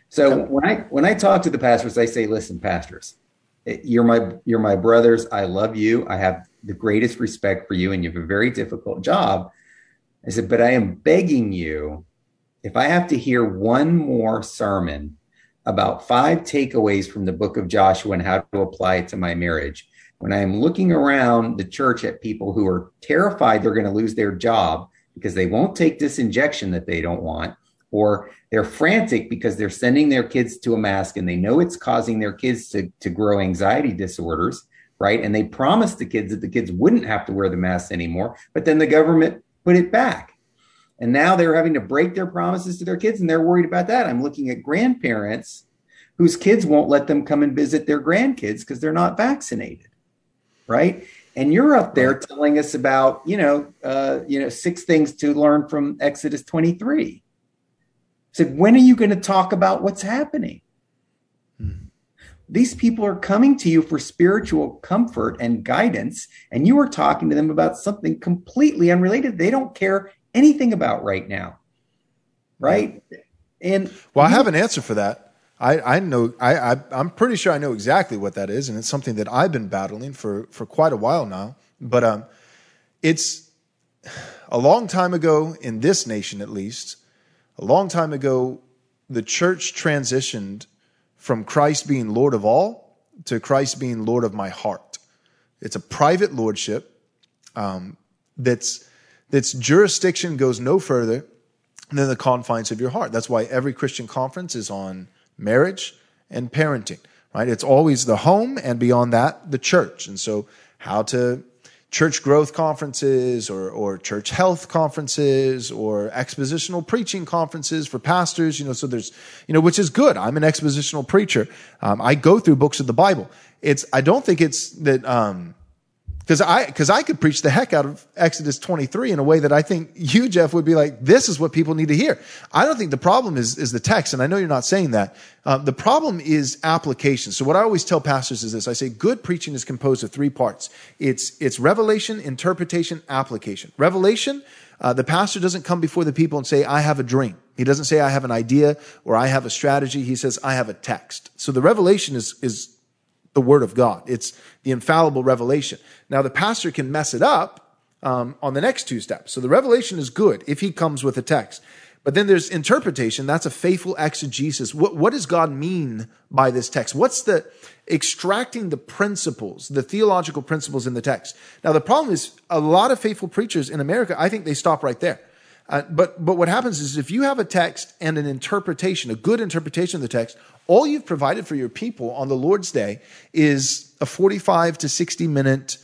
So when I when I talk to the pastors, I say, listen, pastors, you're my you're my brothers. I love you. I have the greatest respect for you, and you have a very difficult job. I said, but I am begging you, if I have to hear one more sermon about five takeaways from the book of Joshua and how to apply it to my marriage, when I am looking around the church at people who are terrified they're going to lose their job because they won't take this injection that they don't want, or they're frantic because they're sending their kids to a mask and they know it's causing their kids to, to grow anxiety disorders, right? And they promised the kids that the kids wouldn't have to wear the mask anymore, but then the government put it back. And now they're having to break their promises to their kids and they're worried about that. I'm looking at grandparents whose kids won't let them come and visit their grandkids because they're not vaccinated, right? And you're up there telling us about, you know, uh, you know, six things to learn from Exodus 23 said, When are you going to talk about what's happening? Hmm. These people are coming to you for spiritual comfort and guidance, and you are talking to them about something completely unrelated. They don't care anything about right now. Right. And well, I have an answer for that. I, I know I, I am pretty sure I know exactly what that is, and it's something that I've been battling for for quite a while now. But um, it's a long time ago in this nation, at least. A long time ago, the church transitioned from Christ being Lord of all to Christ being Lord of my heart. It's a private lordship um, that's that's jurisdiction goes no further than the confines of your heart. That's why every Christian conference is on marriage and parenting. Right? It's always the home, and beyond that, the church. And so, how to church growth conferences or, or church health conferences or expositional preaching conferences for pastors, you know, so there's, you know, which is good. I'm an expositional preacher. Um, I go through books of the Bible. It's, I don't think it's that, um, because I because I could preach the heck out of Exodus 23 in a way that I think you, Jeff, would be like, this is what people need to hear. I don't think the problem is is the text, and I know you're not saying that. Uh, the problem is application. So what I always tell pastors is this: I say good preaching is composed of three parts. It's it's revelation, interpretation, application. Revelation. Uh, the pastor doesn't come before the people and say, I have a dream. He doesn't say, I have an idea or I have a strategy. He says, I have a text. So the revelation is, is the word of God. It's the infallible revelation. Now, the pastor can mess it up um, on the next two steps. So the revelation is good if he comes with a text. But then there's interpretation. That's a faithful exegesis. What, what does God mean by this text? What's the extracting the principles, the theological principles in the text? Now, the problem is a lot of faithful preachers in America, I think they stop right there. Uh, but, but what happens is if you have a text and an interpretation, a good interpretation of the text, all you've provided for your people on the Lord's Day is a 45 to 60 minute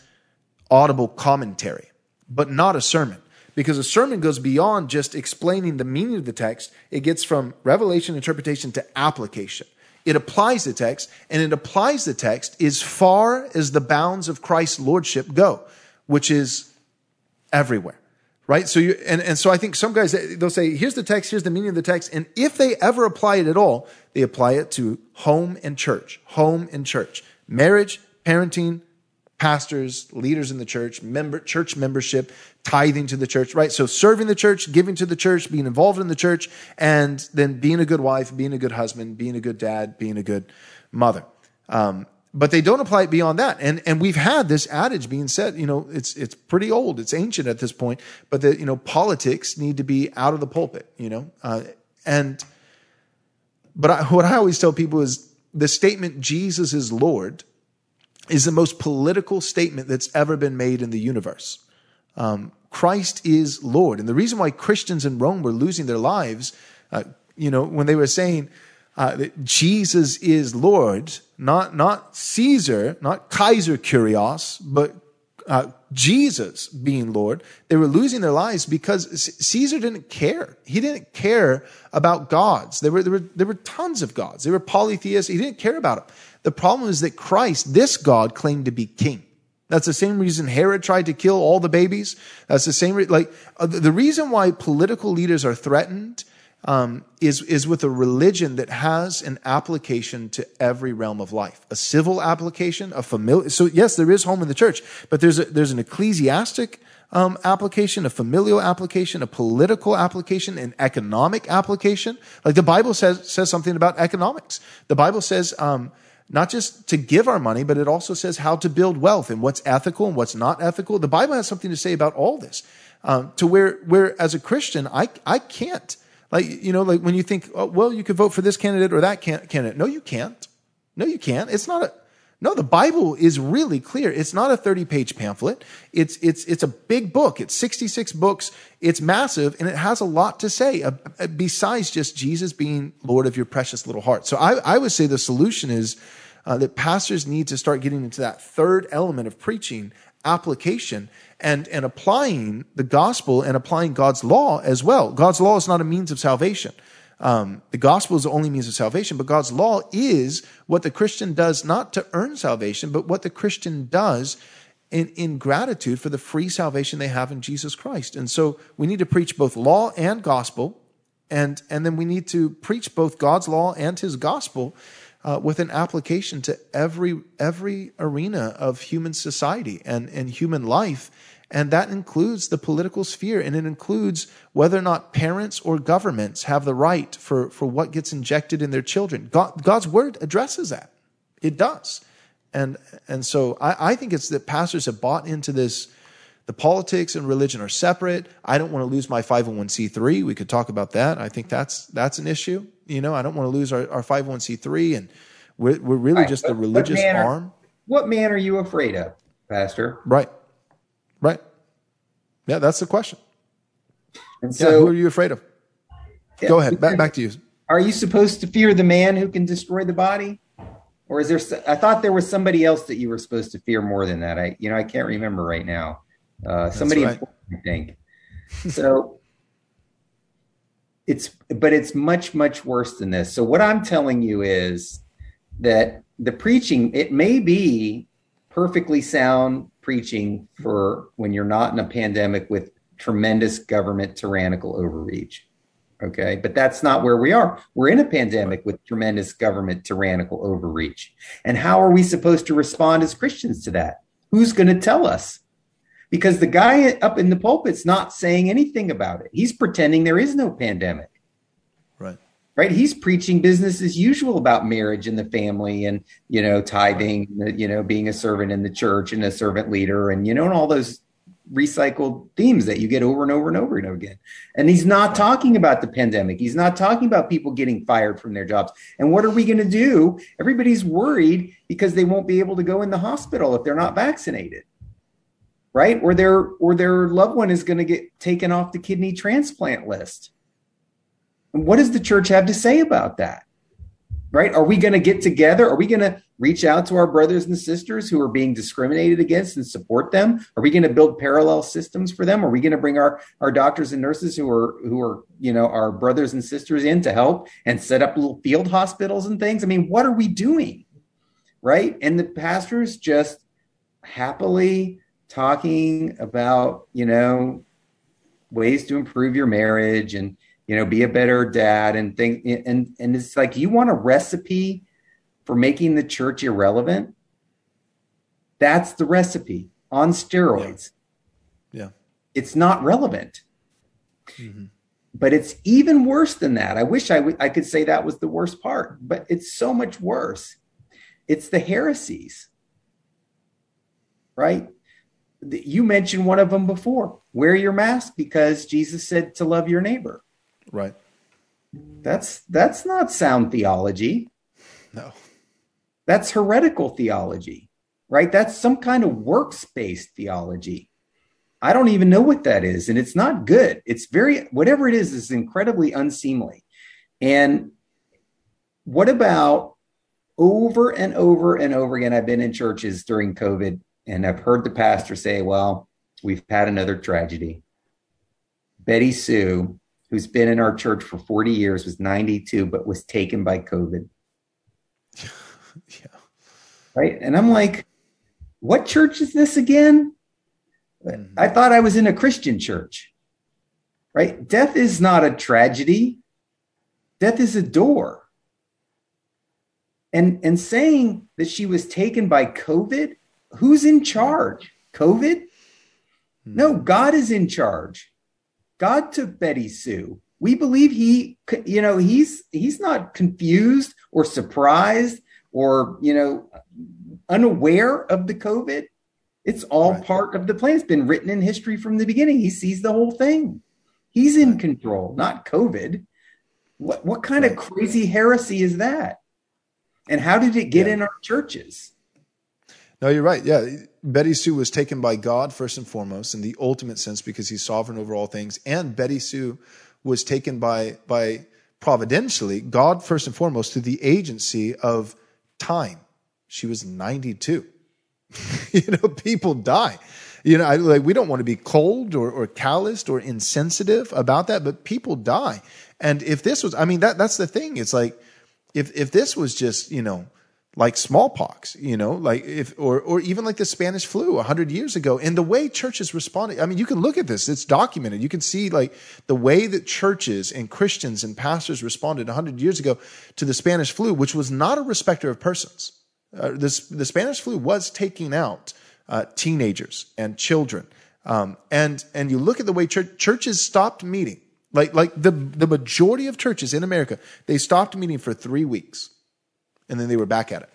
audible commentary, but not a sermon. Because a sermon goes beyond just explaining the meaning of the text. It gets from revelation interpretation to application. It applies the text, and it applies the text as far as the bounds of Christ's lordship go, which is everywhere right? So you, and, and so I think some guys, they'll say, here's the text, here's the meaning of the text. And if they ever apply it at all, they apply it to home and church, home and church, marriage, parenting, pastors, leaders in the church, member, church membership, tithing to the church, right? So serving the church, giving to the church, being involved in the church, and then being a good wife, being a good husband, being a good dad, being a good mother. Um, but they don't apply it beyond that. And and we've had this adage being said, you know, it's it's pretty old, it's ancient at this point, but that you know politics need to be out of the pulpit, you know, uh, and but I, what I always tell people is the statement Jesus is Lord is the most political statement that's ever been made in the universe. Um, Christ is Lord. And the reason why Christians in Rome were losing their lives, uh, you know, when they were saying uh, that Jesus is Lord, not, not Caesar, not Kaiser Kyrios, but uh, Jesus being Lord, they were losing their lives because Caesar didn't care. He didn't care about gods. There were, there were, there were tons of gods. They were polytheists. He didn't care about them. The problem is that Christ, this God, claimed to be king. That's the same reason Herod tried to kill all the babies. That's the same, re- like, uh, the reason why political leaders are threatened um, is, is with a religion that has an application to every realm of life. A civil application, a familiar. So yes, there is home in the church, but there's a, there's an ecclesiastic um, application, a familial application, a political application, an economic application. Like the Bible says says something about economics. The Bible says um, not just to give our money, but it also says how to build wealth and what's ethical and what's not ethical. The Bible has something to say about all this. Um, to where where as a Christian, I I can't like, you know, like when you think, oh, well, you could vote for this candidate or that can- candidate. No, you can't. No, you can't. It's not a, no, the Bible is really clear. It's not a 30 page pamphlet. It's, it's, it's a big book. It's 66 books. It's massive and it has a lot to say uh, uh, besides just Jesus being Lord of your precious little heart. So I, I would say the solution is uh, that pastors need to start getting into that third element of preaching application and, and applying the gospel and applying God's law as well. God's law is not a means of salvation. Um, the gospel is the only means of salvation, but God's law is what the Christian does not to earn salvation, but what the Christian does in, in gratitude for the free salvation they have in Jesus Christ. And so we need to preach both law and gospel, and, and then we need to preach both God's law and his gospel uh, with an application to every every arena of human society and, and human life. And that includes the political sphere, and it includes whether or not parents or governments have the right for, for what gets injected in their children. God, God's word addresses that. It does. And, and so I, I think it's that pastors have bought into this the politics and religion are separate. I don't want to lose my 501c3. We could talk about that. I think that's that's an issue. You know, I don't want to lose our, our 501c3 and we're, we're really right. just the religious what arm. Are, what man are you afraid of, Pastor? Right. Right. Yeah, that's the question. And so, yeah, who are you afraid of? Yeah, Go ahead. Back, back to you. Are you supposed to fear the man who can destroy the body? Or is there? I thought there was somebody else that you were supposed to fear more than that. I, you know, I can't remember right now. Uh, somebody, right. I think. So it's, but it's much, much worse than this. So what I'm telling you is that the preaching, it may be perfectly sound preaching for when you're not in a pandemic with tremendous government tyrannical overreach. Okay. But that's not where we are. We're in a pandemic with tremendous government tyrannical overreach. And how are we supposed to respond as Christians to that? Who's going to tell us? Because the guy up in the pulpit's not saying anything about it. He's pretending there is no pandemic. Right. Right. he's preaching business as usual about marriage and the family and you know tithing you know being a servant in the church and a servant leader and you know and all those recycled themes that you get over and over and over and over again. And he's not talking about the pandemic. He's not talking about people getting fired from their jobs. And what are we going to do? Everybody's worried because they won't be able to go in the hospital if they're not vaccinated right or their or their loved one is going to get taken off the kidney transplant list And what does the church have to say about that? Right? Are we going to get together? Are we going to reach out to our brothers and sisters who are being discriminated against and support them? Are we going to build parallel systems for them? Are we going to bring our, our doctors and nurses who are who are, you know, our brothers and sisters in to help and set up little field hospitals and things? I mean, what are we doing? Right? And the pastors just happily talking about, you know, ways to improve your marriage and you know, be a better dad and think and and it's like you want a recipe for making the church irrelevant. That's the recipe on steroids. Yeah. yeah. It's not relevant. Mm-hmm. But it's even worse than that. I wish I, w- I could say that was the worst part, but it's so much worse. It's the heresies, right? You mentioned one of them before. Wear your mask because Jesus said to love your neighbor. Right. That's that's not sound theology. No. That's heretical theology, right? That's some kind of works-based theology. I don't even know what that is, and it's not good. It's very whatever it is is incredibly unseemly. And what about over and over and over again? I've been in churches during COVID, and I've heard the pastor say, "Well, we've had another tragedy." Betty Sue who's been in our church for 40 years, was 92, but was taken by COVID. yeah. Right. And I'm like, what church is this again? Mm-hmm. I thought I was in a Christian church. Right. Death is not a tragedy, death is a door. And, and saying that she was taken by COVID, who's in charge? COVID? No, mm-hmm. God is in charge. God took Betty Sue. We believe he, you know, he's he's not confused or surprised or you know unaware of the COVID. It's all right. part of the plan. It's been written in history from the beginning. He sees the whole thing. He's in control, not COVID. What what kind right. of crazy heresy is that? And how did it get yeah. in our churches? No, you're right. Yeah. Betty Sue was taken by God first and foremost in the ultimate sense because he's sovereign over all things. And Betty Sue was taken by, by providentially, God first and foremost, through the agency of time. She was 92. you know, people die. You know, I, like we don't want to be cold or, or calloused or insensitive about that, but people die. And if this was, I mean, that that's the thing. It's like if if this was just, you know, like smallpox, you know, like if or or even like the Spanish flu a hundred years ago, and the way churches responded. I mean, you can look at this; it's documented. You can see like the way that churches and Christians and pastors responded a hundred years ago to the Spanish flu, which was not a respecter of persons. Uh, this the Spanish flu was taking out uh, teenagers and children, um, and and you look at the way church, churches stopped meeting. Like like the the majority of churches in America, they stopped meeting for three weeks and then they were back at it.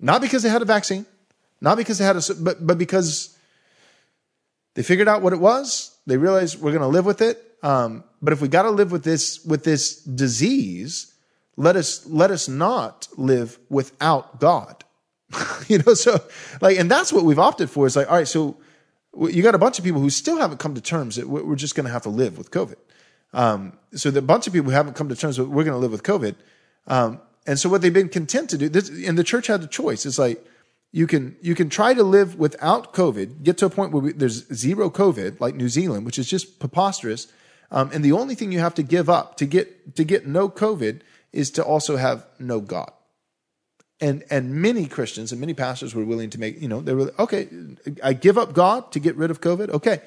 Not because they had a vaccine, not because they had a, but, but because they figured out what it was. They realized we're going to live with it. Um, but if we got to live with this, with this disease, let us, let us not live without God. you know, so like, and that's what we've opted for is like, all right, so you got a bunch of people who still haven't come to terms that we're just going to have to live with COVID. Um, so the bunch of people who haven't come to terms with we're going to live with COVID. Um, and so what they've been content to do, this, and the church had a choice. It's like you can you can try to live without COVID, get to a point where we, there's zero COVID, like New Zealand, which is just preposterous. Um, and the only thing you have to give up to get to get no COVID is to also have no God. And and many Christians and many pastors were willing to make you know they were okay. I give up God to get rid of COVID. Okay,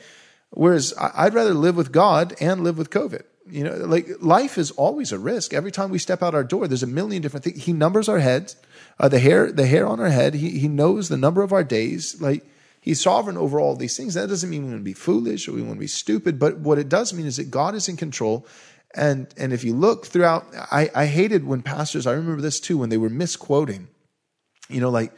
whereas I'd rather live with God and live with COVID. You know, like life is always a risk. Every time we step out our door, there's a million different things. He numbers our heads, uh, the hair, the hair on our head. He, he knows the number of our days. Like he's sovereign over all these things. That doesn't mean we want to be foolish or we want to be stupid, but what it does mean is that God is in control. And, and if you look throughout, I, I hated when pastors, I remember this too, when they were misquoting, you know, like,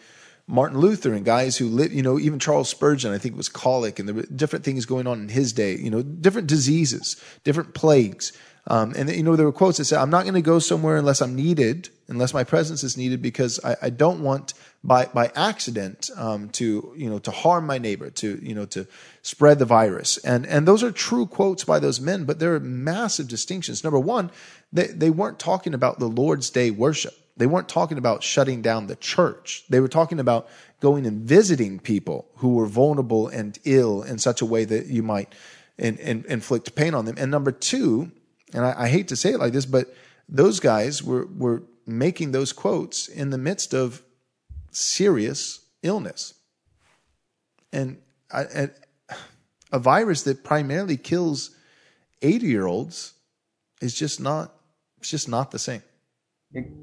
Martin Luther and guys who live, you know, even Charles Spurgeon, I think was colic and there were different things going on in his day, you know, different diseases, different plagues. Um, and, you know, there were quotes that said, I'm not going to go somewhere unless I'm needed, unless my presence is needed, because I, I don't want by, by accident um, to, you know, to harm my neighbor, to, you know, to spread the virus. And, and those are true quotes by those men, but there are massive distinctions. Number one, they, they weren't talking about the Lord's Day worship. They weren't talking about shutting down the church. They were talking about going and visiting people who were vulnerable and ill in such a way that you might in, in, inflict pain on them. And number two, and I, I hate to say it like this, but those guys were, were making those quotes in the midst of serious illness. And a, a virus that primarily kills 80 year olds is just not, it's just not the same.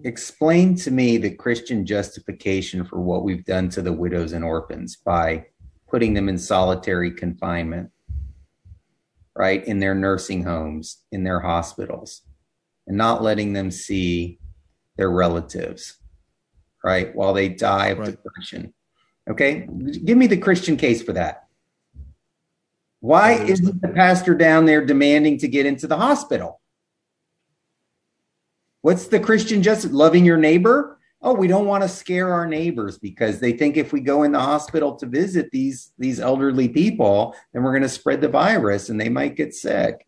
Explain to me the Christian justification for what we've done to the widows and orphans by putting them in solitary confinement, right? In their nursing homes, in their hospitals, and not letting them see their relatives, right? While they die of right. depression. Okay. Give me the Christian case for that. Why isn't the pastor down there demanding to get into the hospital? What's the Christian justice? Loving your neighbor? Oh, we don't want to scare our neighbors because they think if we go in the hospital to visit these these elderly people, then we're going to spread the virus and they might get sick.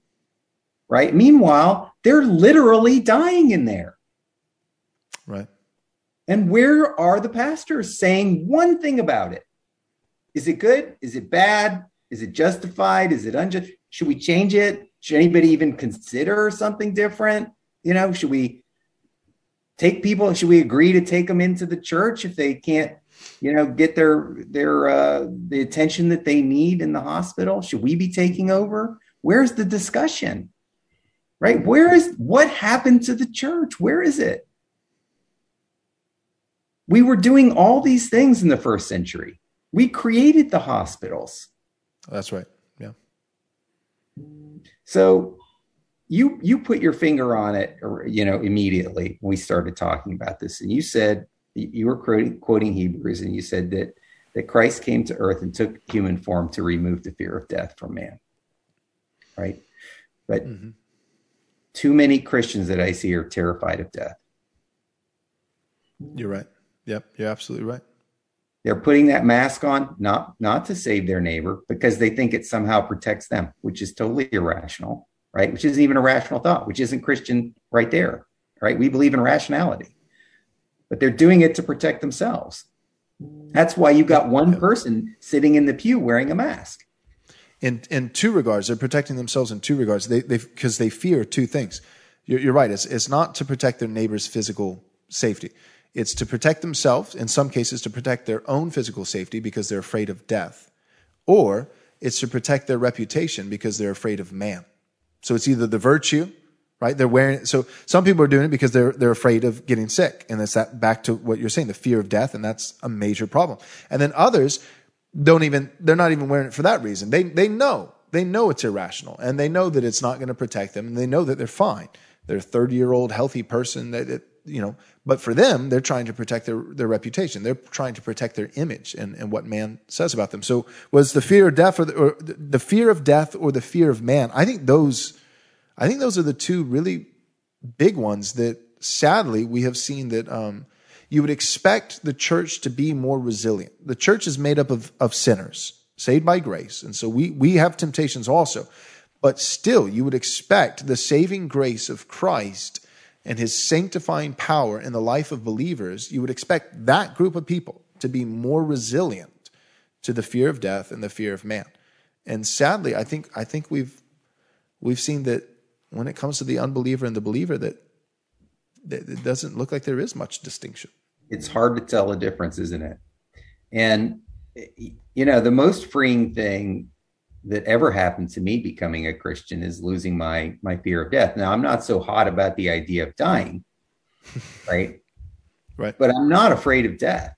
Right? Meanwhile, they're literally dying in there. Right. And where are the pastors saying one thing about it? Is it good? Is it bad? Is it justified? Is it unjust? Should we change it? Should anybody even consider something different? You know, should we take people? Should we agree to take them into the church if they can't, you know, get their their uh, the attention that they need in the hospital? Should we be taking over? Where's the discussion? Right? Where is what happened to the church? Where is it? We were doing all these things in the first century. We created the hospitals. That's right. Yeah. So you you put your finger on it, you know, immediately when we started talking about this, and you said you were quoting, quoting Hebrews, and you said that that Christ came to earth and took human form to remove the fear of death from man. Right, but mm-hmm. too many Christians that I see are terrified of death. You're right. Yep, you're absolutely right. They're putting that mask on not not to save their neighbor because they think it somehow protects them, which is totally irrational right? Which isn't even a rational thought, which isn't Christian right there, right? We believe in rationality, but they're doing it to protect themselves. That's why you got one person sitting in the pew wearing a mask. In in two regards, they're protecting themselves in two regards. They because they fear two things. You're, you're right. It's it's not to protect their neighbor's physical safety. It's to protect themselves. In some cases, to protect their own physical safety because they're afraid of death, or it's to protect their reputation because they're afraid of man. So it's either the virtue, right? They're wearing it. So some people are doing it because they're, they're afraid of getting sick. And it's that back to what you're saying, the fear of death. And that's a major problem. And then others don't even, they're not even wearing it for that reason. They, they know, they know it's irrational and they know that it's not going to protect them and they know that they're fine. They're a 30 year old healthy person that, it, you know, but for them, they're trying to protect their, their reputation. They're trying to protect their image and, and what man says about them. So was the fear of death or the, or the fear of death or the fear of man? I think those, I think those are the two really big ones that sadly we have seen that, um, you would expect the church to be more resilient. The church is made up of, of sinners saved by grace. And so we, we have temptations also, but still you would expect the saving grace of Christ and his sanctifying power in the life of believers, you would expect that group of people to be more resilient to the fear of death and the fear of man. And sadly, I think I think we've we've seen that when it comes to the unbeliever and the believer that, that it doesn't look like there is much distinction. It's hard to tell the difference, isn't it? And you know, the most freeing thing that ever happened to me becoming a Christian is losing my my fear of death. Now I'm not so hot about the idea of dying, right? right. But I'm not afraid of death.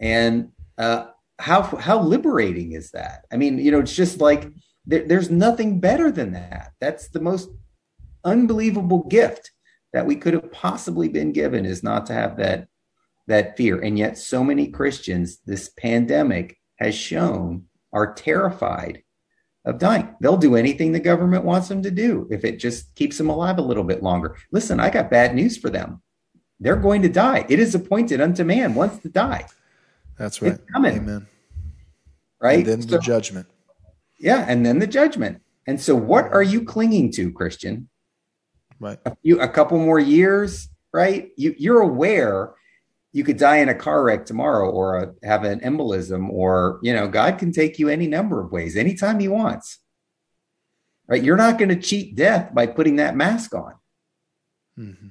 And uh, how how liberating is that? I mean, you know, it's just like there, there's nothing better than that. That's the most unbelievable gift that we could have possibly been given is not to have that that fear. And yet, so many Christians, this pandemic has shown are terrified of dying. They'll do anything the government wants them to do if it just keeps them alive a little bit longer. Listen, I got bad news for them. They're going to die. It is appointed unto man once to die. That's right. It's coming. Amen. Right. And then so, the judgment. Yeah, and then the judgment. And so, what are you clinging to, Christian? Right. A, few, a couple more years, right? You, you're aware you could die in a car wreck tomorrow or a, have an embolism or you know god can take you any number of ways anytime he wants. Right? You're not going to cheat death by putting that mask on. Mm-hmm.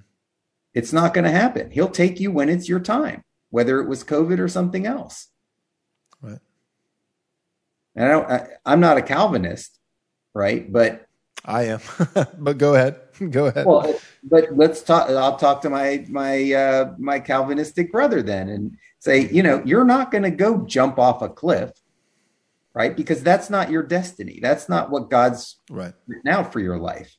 it's not going to happen. He'll take you when it's your time whether it was covid or something else. Right. And i don't I, i'm not a calvinist right? But I am, but go ahead. Go ahead. Well, but let's talk. I'll talk to my my uh, my Calvinistic brother then, and say, you know, you're not going to go jump off a cliff, right? Because that's not your destiny. That's not what God's right written out for your life,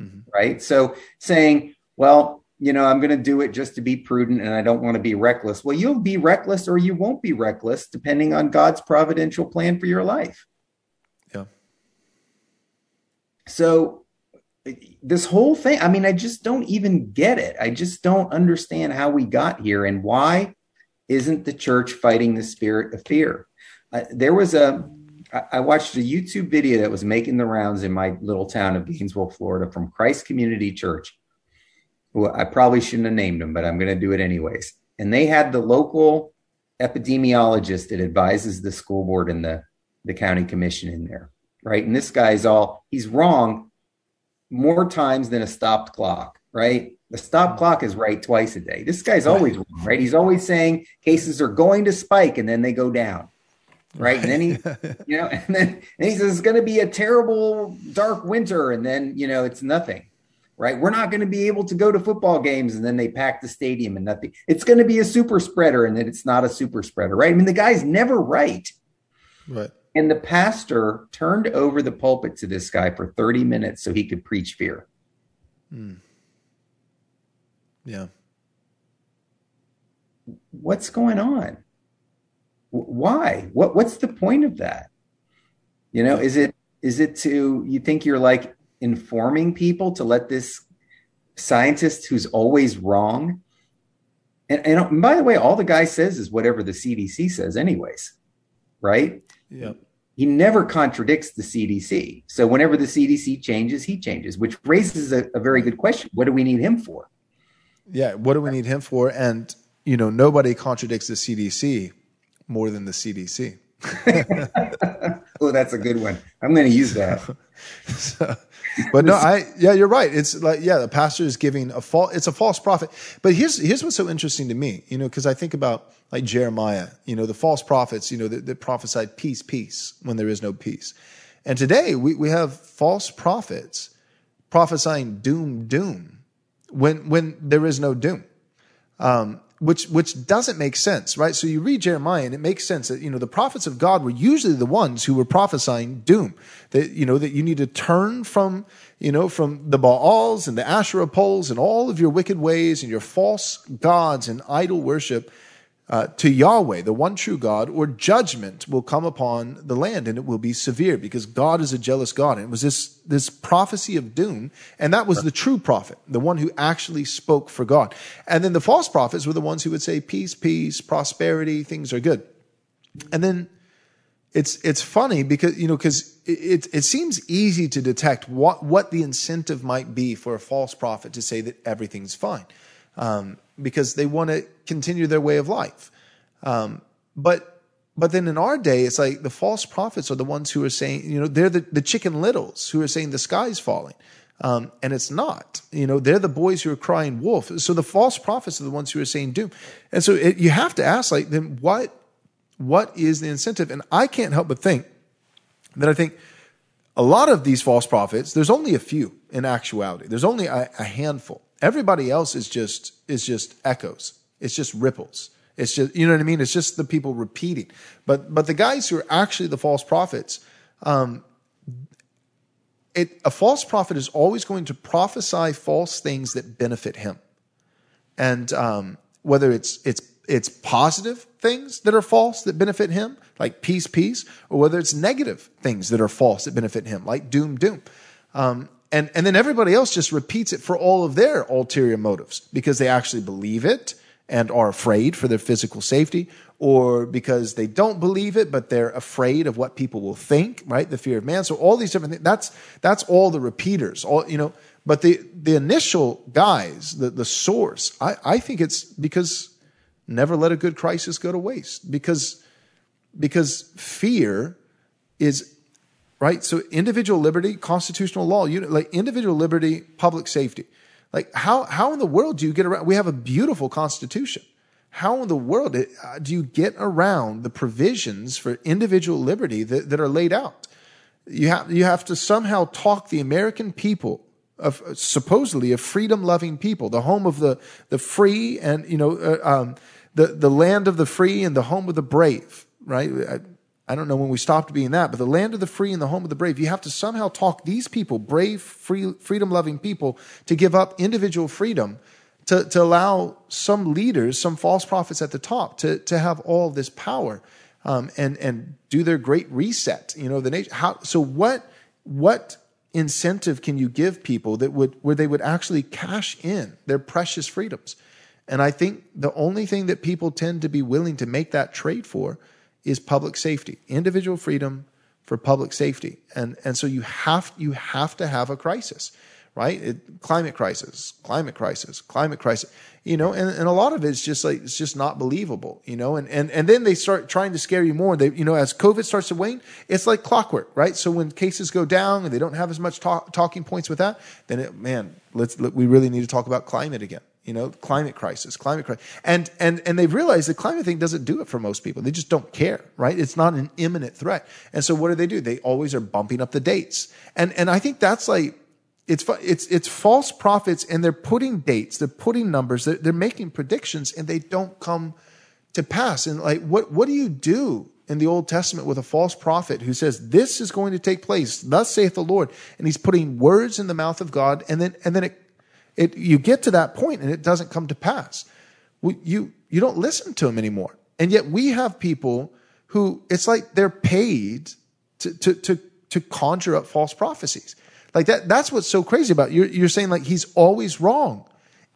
mm-hmm. right? So saying, well, you know, I'm going to do it just to be prudent, and I don't want to be reckless. Well, you'll be reckless, or you won't be reckless, depending on God's providential plan for your life. Yeah. So this whole thing, I mean, I just don't even get it. I just don't understand how we got here and why isn't the church fighting the spirit of fear? Uh, there was a, I watched a YouTube video that was making the rounds in my little town of Gainesville, Florida, from Christ Community Church. Well, I probably shouldn't have named them, but I'm going to do it anyways. And they had the local epidemiologist that advises the school board and the, the county commission in there, right? And this guy's all, he's wrong more times than a stopped clock, right? The stop mm-hmm. clock is right twice a day. This guy's always wrong, right? He's always saying cases are going to spike and then they go down right? And then he, you know, and then and he says it's going to be a terrible dark winter, and then you know it's nothing, right? We're not going to be able to go to football games, and then they pack the stadium and nothing. It's going to be a super spreader, and then it's not a super spreader, right? I mean, the guy's never right, right? And the pastor turned over the pulpit to this guy for 30 minutes so he could preach fear. Hmm. Yeah. What's going on? why what what's the point of that you know is it is it to you think you're like informing people to let this scientist who's always wrong and, and by the way all the guy says is whatever the cdc says anyways right yeah he never contradicts the cdc so whenever the cdc changes he changes which raises a, a very good question what do we need him for yeah what do we need him for and you know nobody contradicts the cdc more than the CDC. oh, that's a good one. I'm going to use that. so, but no, I yeah, you're right. It's like yeah, the pastor is giving a false. It's a false prophet. But here's here's what's so interesting to me, you know, because I think about like Jeremiah, you know, the false prophets, you know, that, that prophesied peace, peace when there is no peace. And today we we have false prophets prophesying doom, doom when when there is no doom. Um, which which doesn't make sense, right? So you read Jeremiah and it makes sense that you know the prophets of God were usually the ones who were prophesying doom. That you know that you need to turn from you know from the Baals and the Asherah poles and all of your wicked ways and your false gods and idol worship uh, to Yahweh, the one true God, or judgment will come upon the land and it will be severe because God is a jealous God. And it was this, this prophecy of doom. And that was the true prophet, the one who actually spoke for God. And then the false prophets were the ones who would say, peace, peace, prosperity, things are good. And then it's, it's funny because, you know, because it, it seems easy to detect what, what the incentive might be for a false prophet to say that everything's fine. Um, because they want to continue their way of life. Um, but but then in our day, it's like the false prophets are the ones who are saying, you know, they're the, the chicken littles who are saying the sky's falling. Um, and it's not. You know, they're the boys who are crying wolf. So the false prophets are the ones who are saying doom. And so it, you have to ask, like, then what what is the incentive? And I can't help but think that I think a lot of these false prophets, there's only a few in actuality. There's only a, a handful. Everybody else is just is just echoes. It's just ripples. It's just you know what I mean. It's just the people repeating. But but the guys who are actually the false prophets, um, it a false prophet is always going to prophesy false things that benefit him, and um, whether it's it's it's positive things that are false that benefit him, like peace, peace, or whether it's negative things that are false that benefit him, like doom, doom. Um, and, and then everybody else just repeats it for all of their ulterior motives because they actually believe it and are afraid for their physical safety or because they don't believe it but they're afraid of what people will think right? The fear of man. So all these different things that's that's all the repeaters all you know but the the initial guys the the source i i think it's because never let a good crisis go to waste because because fear is right? So individual liberty, constitutional law, you like individual liberty, public safety. Like how how in the world do you get around? We have a beautiful constitution. How in the world uh, do you get around the provisions for individual liberty that, that are laid out? You have you have to somehow talk the American people of supposedly a freedom loving people, the home of the the free and you know uh, um, the the land of the free and the home of the brave, right? I don't know when we stopped being that, but the land of the free and the home of the brave, you have to somehow talk these people, brave, free, freedom loving people, to give up individual freedom to, to allow some leaders, some false prophets at the top to, to have all this power um, and, and do their great reset, you know, the nation. How, so what, what incentive can you give people that would where they would actually cash in their precious freedoms? And I think the only thing that people tend to be willing to make that trade for is public safety, individual freedom for public safety. And and so you have you have to have a crisis, right? It, climate crisis, climate crisis, climate crisis. You know, and, and a lot of it is just like it's just not believable, you know, and, and and then they start trying to scare you more. They you know, as COVID starts to wane, it's like clockwork, right? So when cases go down and they don't have as much talk, talking points with that, then it, man, let's let, we really need to talk about climate again you know, climate crisis, climate crisis. And, and, and they've realized the climate thing doesn't do it for most people. They just don't care, right? It's not an imminent threat. And so what do they do? They always are bumping up the dates. And, and I think that's like, it's, it's, it's false prophets and they're putting dates, they're putting numbers, they're, they're making predictions and they don't come to pass. And like, what, what do you do in the Old Testament with a false prophet who says, this is going to take place, thus saith the Lord. And he's putting words in the mouth of God and then, and then it it, you get to that point and it doesn't come to pass. You, you don't listen to them anymore. And yet we have people who it's like they're paid to, to, to, to conjure up false prophecies. Like that, that's what's so crazy about it. You're, you're saying like he's always wrong.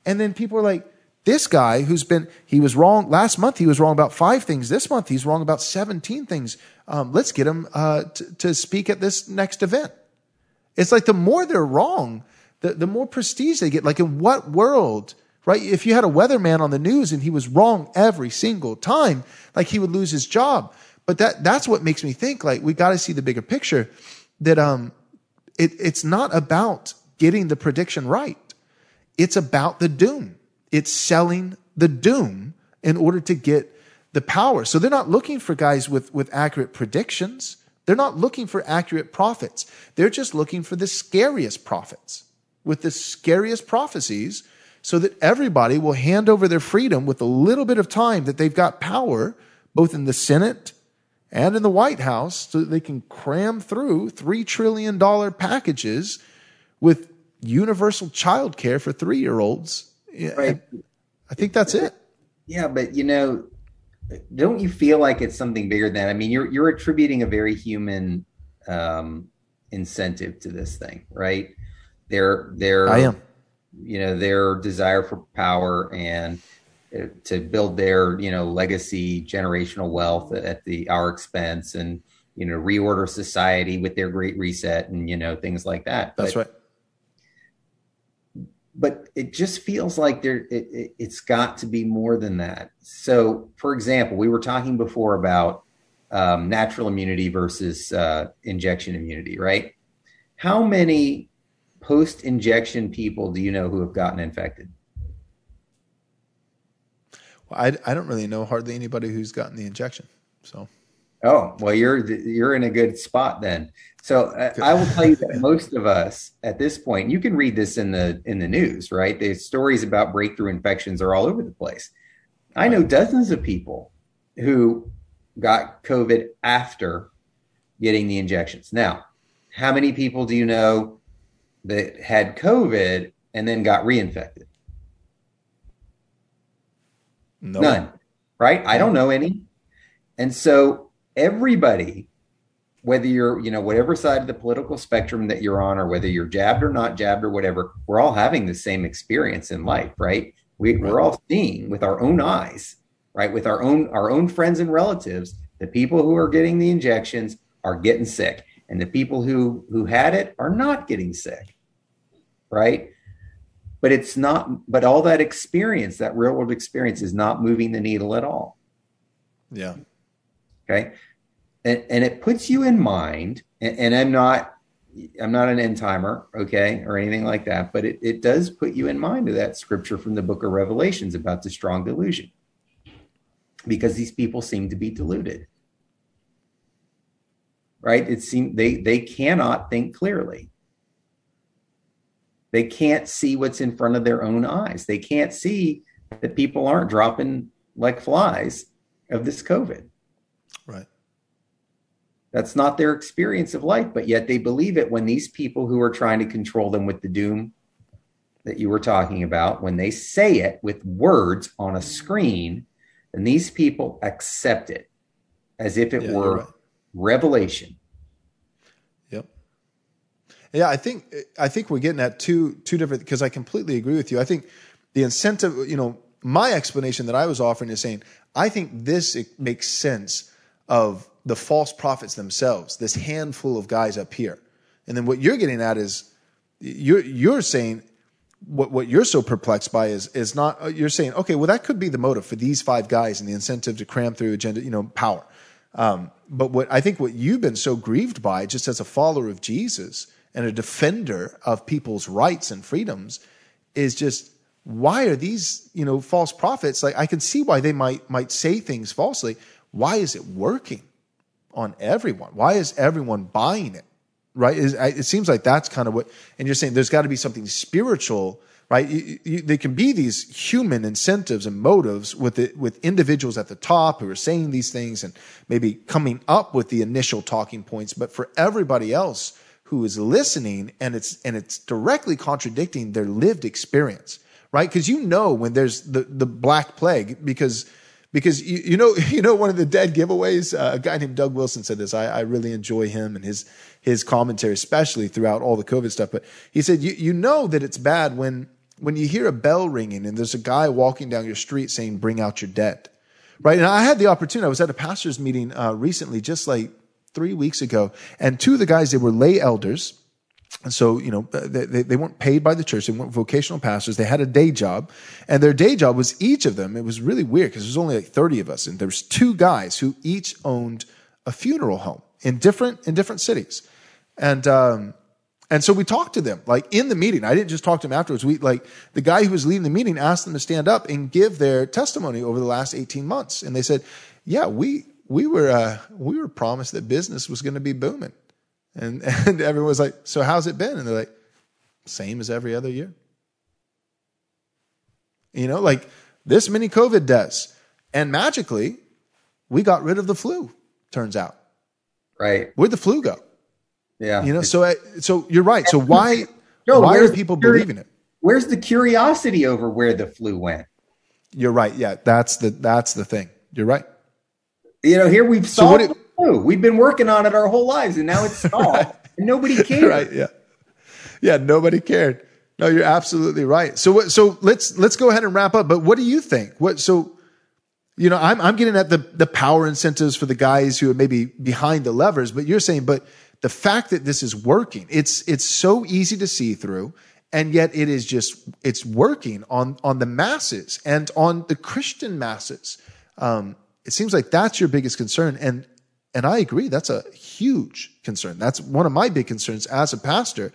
And then people are like, this guy who's been, he was wrong last month. He was wrong about five things. This month he's wrong about 17 things. Um, let's get him uh, to, to speak at this next event. It's like the more they're wrong, the, the more prestige they get. Like in what world, right? If you had a weatherman on the news and he was wrong every single time, like he would lose his job. But that, that's what makes me think like we got to see the bigger picture that, um, it, it's not about getting the prediction right. It's about the doom. It's selling the doom in order to get the power. So they're not looking for guys with, with accurate predictions. They're not looking for accurate prophets. They're just looking for the scariest prophets with the scariest prophecies so that everybody will hand over their freedom with a little bit of time that they've got power, both in the Senate and in the White House, so that they can cram through $3 trillion packages with universal child care for three year olds. Right. I think that's it. Yeah, but you know, don't you feel like it's something bigger than? I mean, you're you're attributing a very human um, incentive to this thing, right? Their their I am. you know their desire for power and uh, to build their you know legacy generational wealth at the our expense and you know reorder society with their great reset and you know things like that. That's but, right. But it just feels like there it, it, it's got to be more than that. So for example we were talking before about um, natural immunity versus uh, injection immunity right? How many post injection people do you know who have gotten infected? Well, I, I don't really know hardly anybody who's gotten the injection. So, oh well, you're you're in a good spot then. So uh, I will tell you that most of us at this point, you can read this in the in the news, right? The stories about breakthrough infections are all over the place. I know dozens of people who got COVID after getting the injections. Now, how many people do you know that had COVID and then got reinfected? No. None. Right? I don't know any. And so everybody, whether you're, you know, whatever side of the political spectrum that you're on, or whether you're jabbed or not jabbed or whatever, we're all having the same experience in life, right? We, we're all seeing with our own eyes, right? With our own our own friends and relatives, the people who are getting the injections are getting sick, and the people who who had it are not getting sick right? But it's not, but all that experience, that real world experience is not moving the needle at all. Yeah. Okay. And, and it puts you in mind, and, and I'm not, I'm not an end timer, okay, or anything like that, but it, it does put you in mind of that scripture from the book of Revelations about the strong delusion. Because these people seem to be deluded. Right? It seems they they cannot think clearly. They can't see what's in front of their own eyes. They can't see that people aren't dropping like flies of this COVID. Right. That's not their experience of life, but yet they believe it when these people who are trying to control them with the doom that you were talking about, when they say it with words on a screen, then these people accept it as if it yeah, were right. revelation Yeah, I think I think we're getting at two two different because I completely agree with you. I think the incentive, you know, my explanation that I was offering is saying I think this makes sense of the false prophets themselves, this handful of guys up here. And then what you're getting at is you're you're saying what what you're so perplexed by is is not you're saying okay well that could be the motive for these five guys and the incentive to cram through agenda you know power um, but what I think what you've been so grieved by just as a follower of Jesus and a defender of people's rights and freedoms is just why are these you know false prophets like I can see why they might might say things falsely why is it working on everyone why is everyone buying it right? It seems like that's kind of what, and you're saying there's got to be something spiritual, right? You, you, there can be these human incentives and motives with it, with individuals at the top who are saying these things and maybe coming up with the initial talking points, but for everybody else who is listening and it's and it's directly contradicting their lived experience, right? Because you know when there's the the black plague because because you, you know you know one of the dead giveaways uh, a guy named doug wilson said this. I, I, really enjoy him and his his commentary especially throughout all the covid stuff. But he said you, you know that it's bad when when you hear a bell ringing and there's a guy walking down your street saying bring out your dead. Right? And i had the opportunity i was at a pastor's meeting uh, recently just like three weeks ago and two of the guys they were lay elders and so, you know, they, they weren't paid by the church. They weren't vocational pastors. They had a day job. And their day job was each of them. It was really weird because there's only like 30 of us. And there was two guys who each owned a funeral home in different, in different cities. And, um, and so we talked to them like in the meeting. I didn't just talk to them afterwards. We like the guy who was leading the meeting asked them to stand up and give their testimony over the last 18 months. And they said, yeah, we, we were, uh, we were promised that business was going to be booming. And, and everyone was like, So how's it been? And they're like, Same as every other year. You know, like this many COVID deaths. And magically, we got rid of the flu, turns out. Right. Where'd the flu go? Yeah. You know, so uh, so you're right. So why no, why are people believing it? Where's the curiosity over where the flu went? You're right. Yeah, that's the that's the thing. You're right. You know, here we've solved so We've been working on it our whole lives, and now it's stalled, right. and nobody cared. Right? Yeah, yeah. Nobody cared. No, you're absolutely right. So, so let's let's go ahead and wrap up. But what do you think? What so? You know, I'm I'm getting at the the power incentives for the guys who are maybe behind the levers, but you're saying, but the fact that this is working, it's it's so easy to see through, and yet it is just it's working on on the masses and on the Christian masses. Um, it seems like that's your biggest concern, and and I agree, that's a huge concern. That's one of my big concerns as a pastor.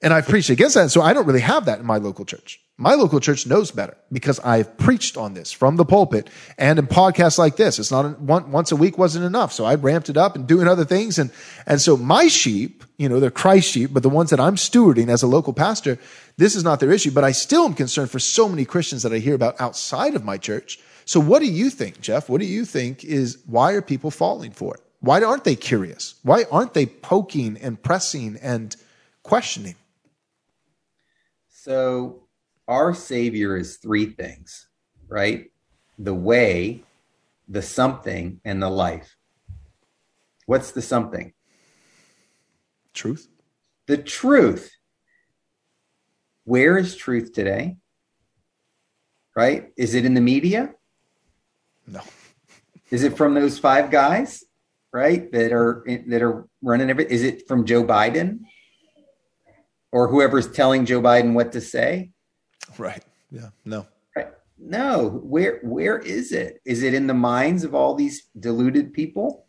And I've preached against that. So I don't really have that in my local church. My local church knows better because I've preached on this from the pulpit and in podcasts like this. It's not one, once a week wasn't enough. So I ramped it up and doing other things. And, and so my sheep, you know, they're Christ sheep, but the ones that I'm stewarding as a local pastor, this is not their issue. But I still am concerned for so many Christians that I hear about outside of my church. So what do you think, Jeff? What do you think is why are people falling for it? Why aren't they curious? Why aren't they poking and pressing and questioning? So, our Savior is three things, right? The way, the something, and the life. What's the something? Truth. The truth. Where is truth today? Right? Is it in the media? No. Is it from those five guys? right? That are that are running every. Is it from Joe Biden or whoever's telling Joe Biden what to say? Right. Yeah. No. Right. No. Where where is it? Is it in the minds of all these deluded people?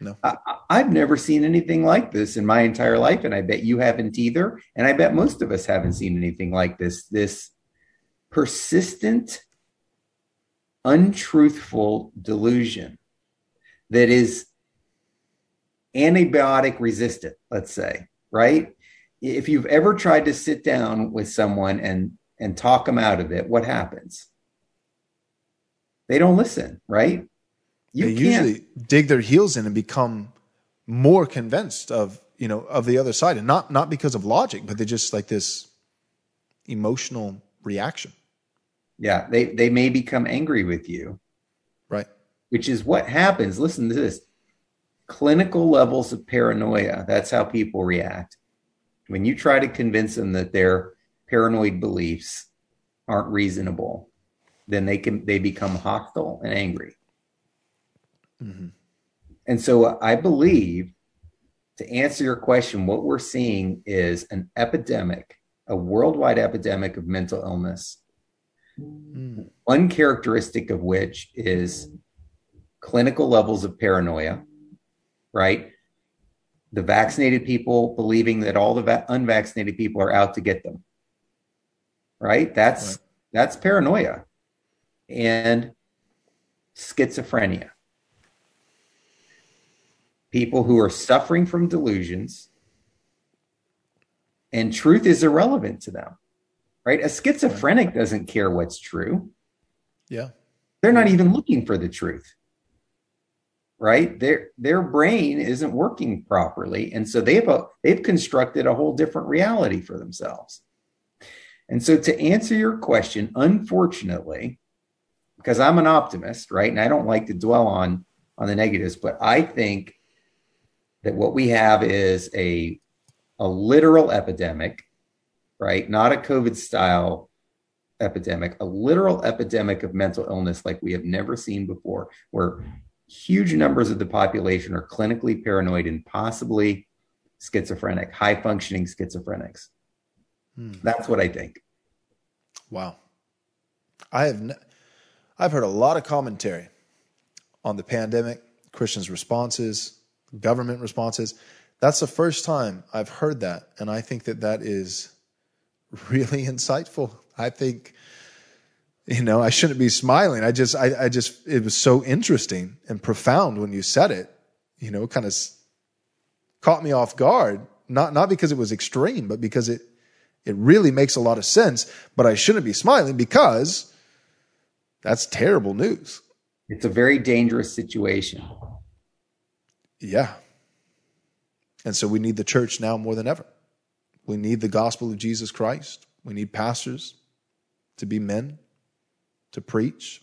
No. I, have never seen anything like this in my entire life, and I bet you haven't either. And I bet most of us haven't seen anything like this. This persistent untruthful delusion that is antibiotic resistant, let's say, right? If you've ever tried to sit down with someone and and talk them out of it, what happens? They don't listen, right? You they usually dig their heels in and become more convinced of you know of the other side, and not not because of logic, but they just like this emotional reaction. Yeah, they they may become angry with you. Right. Which is what happens. Listen to this. Clinical levels of paranoia. That's how people react. When you try to convince them that their paranoid beliefs aren't reasonable, then they can they become hostile and angry. Mm-hmm. And so I believe to answer your question, what we're seeing is an epidemic, a worldwide epidemic of mental illness. Mm. One characteristic of which is clinical levels of paranoia, right? The vaccinated people believing that all the va- unvaccinated people are out to get them. Right? That's right. that's paranoia. And schizophrenia. People who are suffering from delusions and truth is irrelevant to them. Right? A schizophrenic doesn't care what's true. Yeah. They're not even looking for the truth right? Their their brain isn't working properly. And so they've a, they've constructed a whole different reality for themselves. And so to answer your question unfortunately because i'm an optimist right? And i don't like to dwell on on the negatives but i think that what we have is a a literal epidemic right? Not a covid style epidemic a literal epidemic of mental illness like we have never seen before where huge numbers of the population are clinically paranoid and possibly schizophrenic, high functioning schizophrenics. Hmm. That's what I think. Wow. I have ne- I've heard a lot of commentary on the pandemic, Christians' responses, government responses. That's the first time I've heard that, and I think that that is really insightful. I think you know, I shouldn't be smiling. I just, I, I just, it was so interesting and profound when you said it, you know, it kind of caught me off guard. Not, not because it was extreme, but because it, it really makes a lot of sense. But I shouldn't be smiling because that's terrible news. It's a very dangerous situation. Yeah. And so we need the church now more than ever. We need the gospel of Jesus Christ. We need pastors to be men to preach,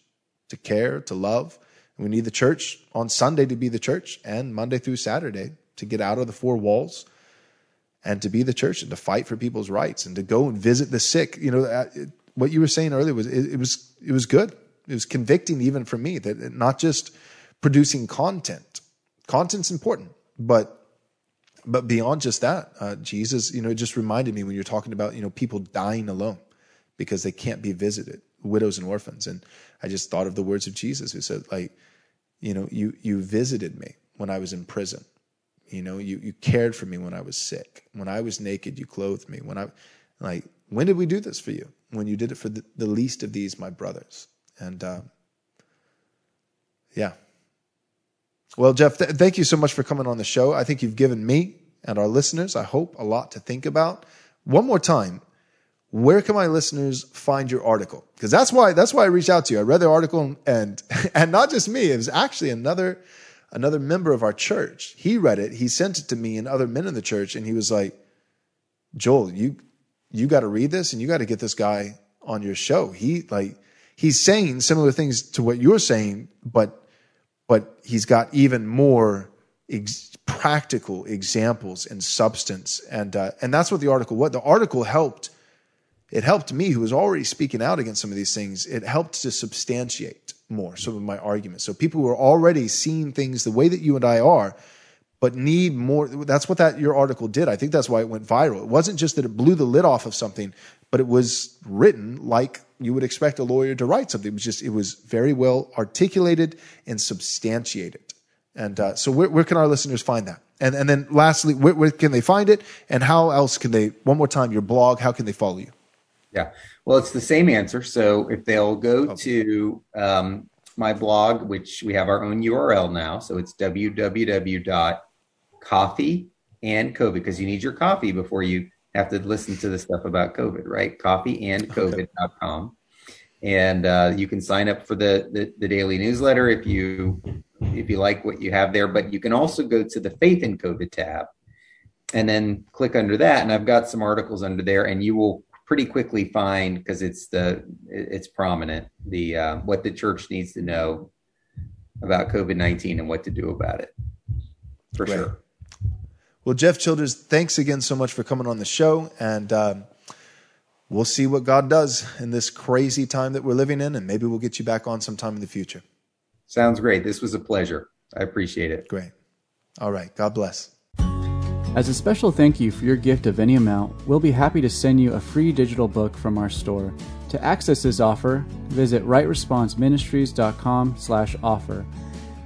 to care, to love. And we need the church on Sunday to be the church and Monday through Saturday to get out of the four walls and to be the church and to fight for people's rights and to go and visit the sick. You know, uh, what you were saying earlier was it, it was it was good. It was convicting even for me that not just producing content. Content's important, but but beyond just that, uh, Jesus, you know, it just reminded me when you're talking about you know people dying alone because they can't be visited widows and orphans. And I just thought of the words of Jesus who said, like, you know, you you visited me when I was in prison. You know, you you cared for me when I was sick. When I was naked, you clothed me. When I like when did we do this for you? When you did it for the, the least of these, my brothers. And uh, yeah. Well, Jeff, th- thank you so much for coming on the show. I think you've given me and our listeners, I hope, a lot to think about. One more time, where can my listeners find your article? Because that's why that's why I reached out to you. I read the article and and not just me, it was actually another another member of our church. He read it, he sent it to me and other men in the church, and he was like, Joel, you you got to read this and you got to get this guy on your show. He like he's saying similar things to what you're saying, but but he's got even more ex- practical examples and substance, and uh, and that's what the article. What the article helped it helped me, who was already speaking out against some of these things, it helped to substantiate more some of my arguments. So people who are already seeing things the way that you and I are, but need more. That's what that your article did. I think that's why it went viral. It wasn't just that it blew the lid off of something, but it was written like you would expect a lawyer to write something. It was just it was very well articulated and substantiated. And uh, so, where, where, can our listeners find that? And and then lastly, where, where can they find it? And how else can they? One more time, your blog. How can they follow you? Yeah. Well, it's the same answer. So if they'll go to um, my blog, which we have our own URL now, so it's www.coffee and COVID, because you need your coffee before you have to listen to the stuff about COVID, right? Coffeeandcovid.com. Okay. And uh, you can sign up for the, the, the daily newsletter if you if you like what you have there. But you can also go to the Faith in COVID tab and then click under that. And I've got some articles under there, and you will pretty quickly find because it's the it's prominent the uh, what the church needs to know about COVID nineteen and what to do about it. for sure. Well, Jeff Childers, thanks again so much for coming on the show. And um, we'll see what God does in this crazy time that we're living in. And maybe we'll get you back on sometime in the future. Sounds great. This was a pleasure. I appreciate it. Great. All right. God bless. As a special thank you for your gift of any amount, we'll be happy to send you a free digital book from our store. To access this offer, visit rightresponseministries.com/offer.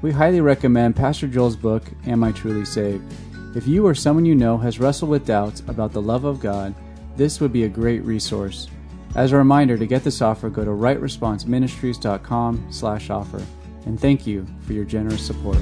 We highly recommend Pastor Joel's book, Am I Truly Saved? If you or someone you know has wrestled with doubts about the love of God, this would be a great resource. As a reminder, to get this offer, go to rightresponseministries.com/offer. And thank you for your generous support.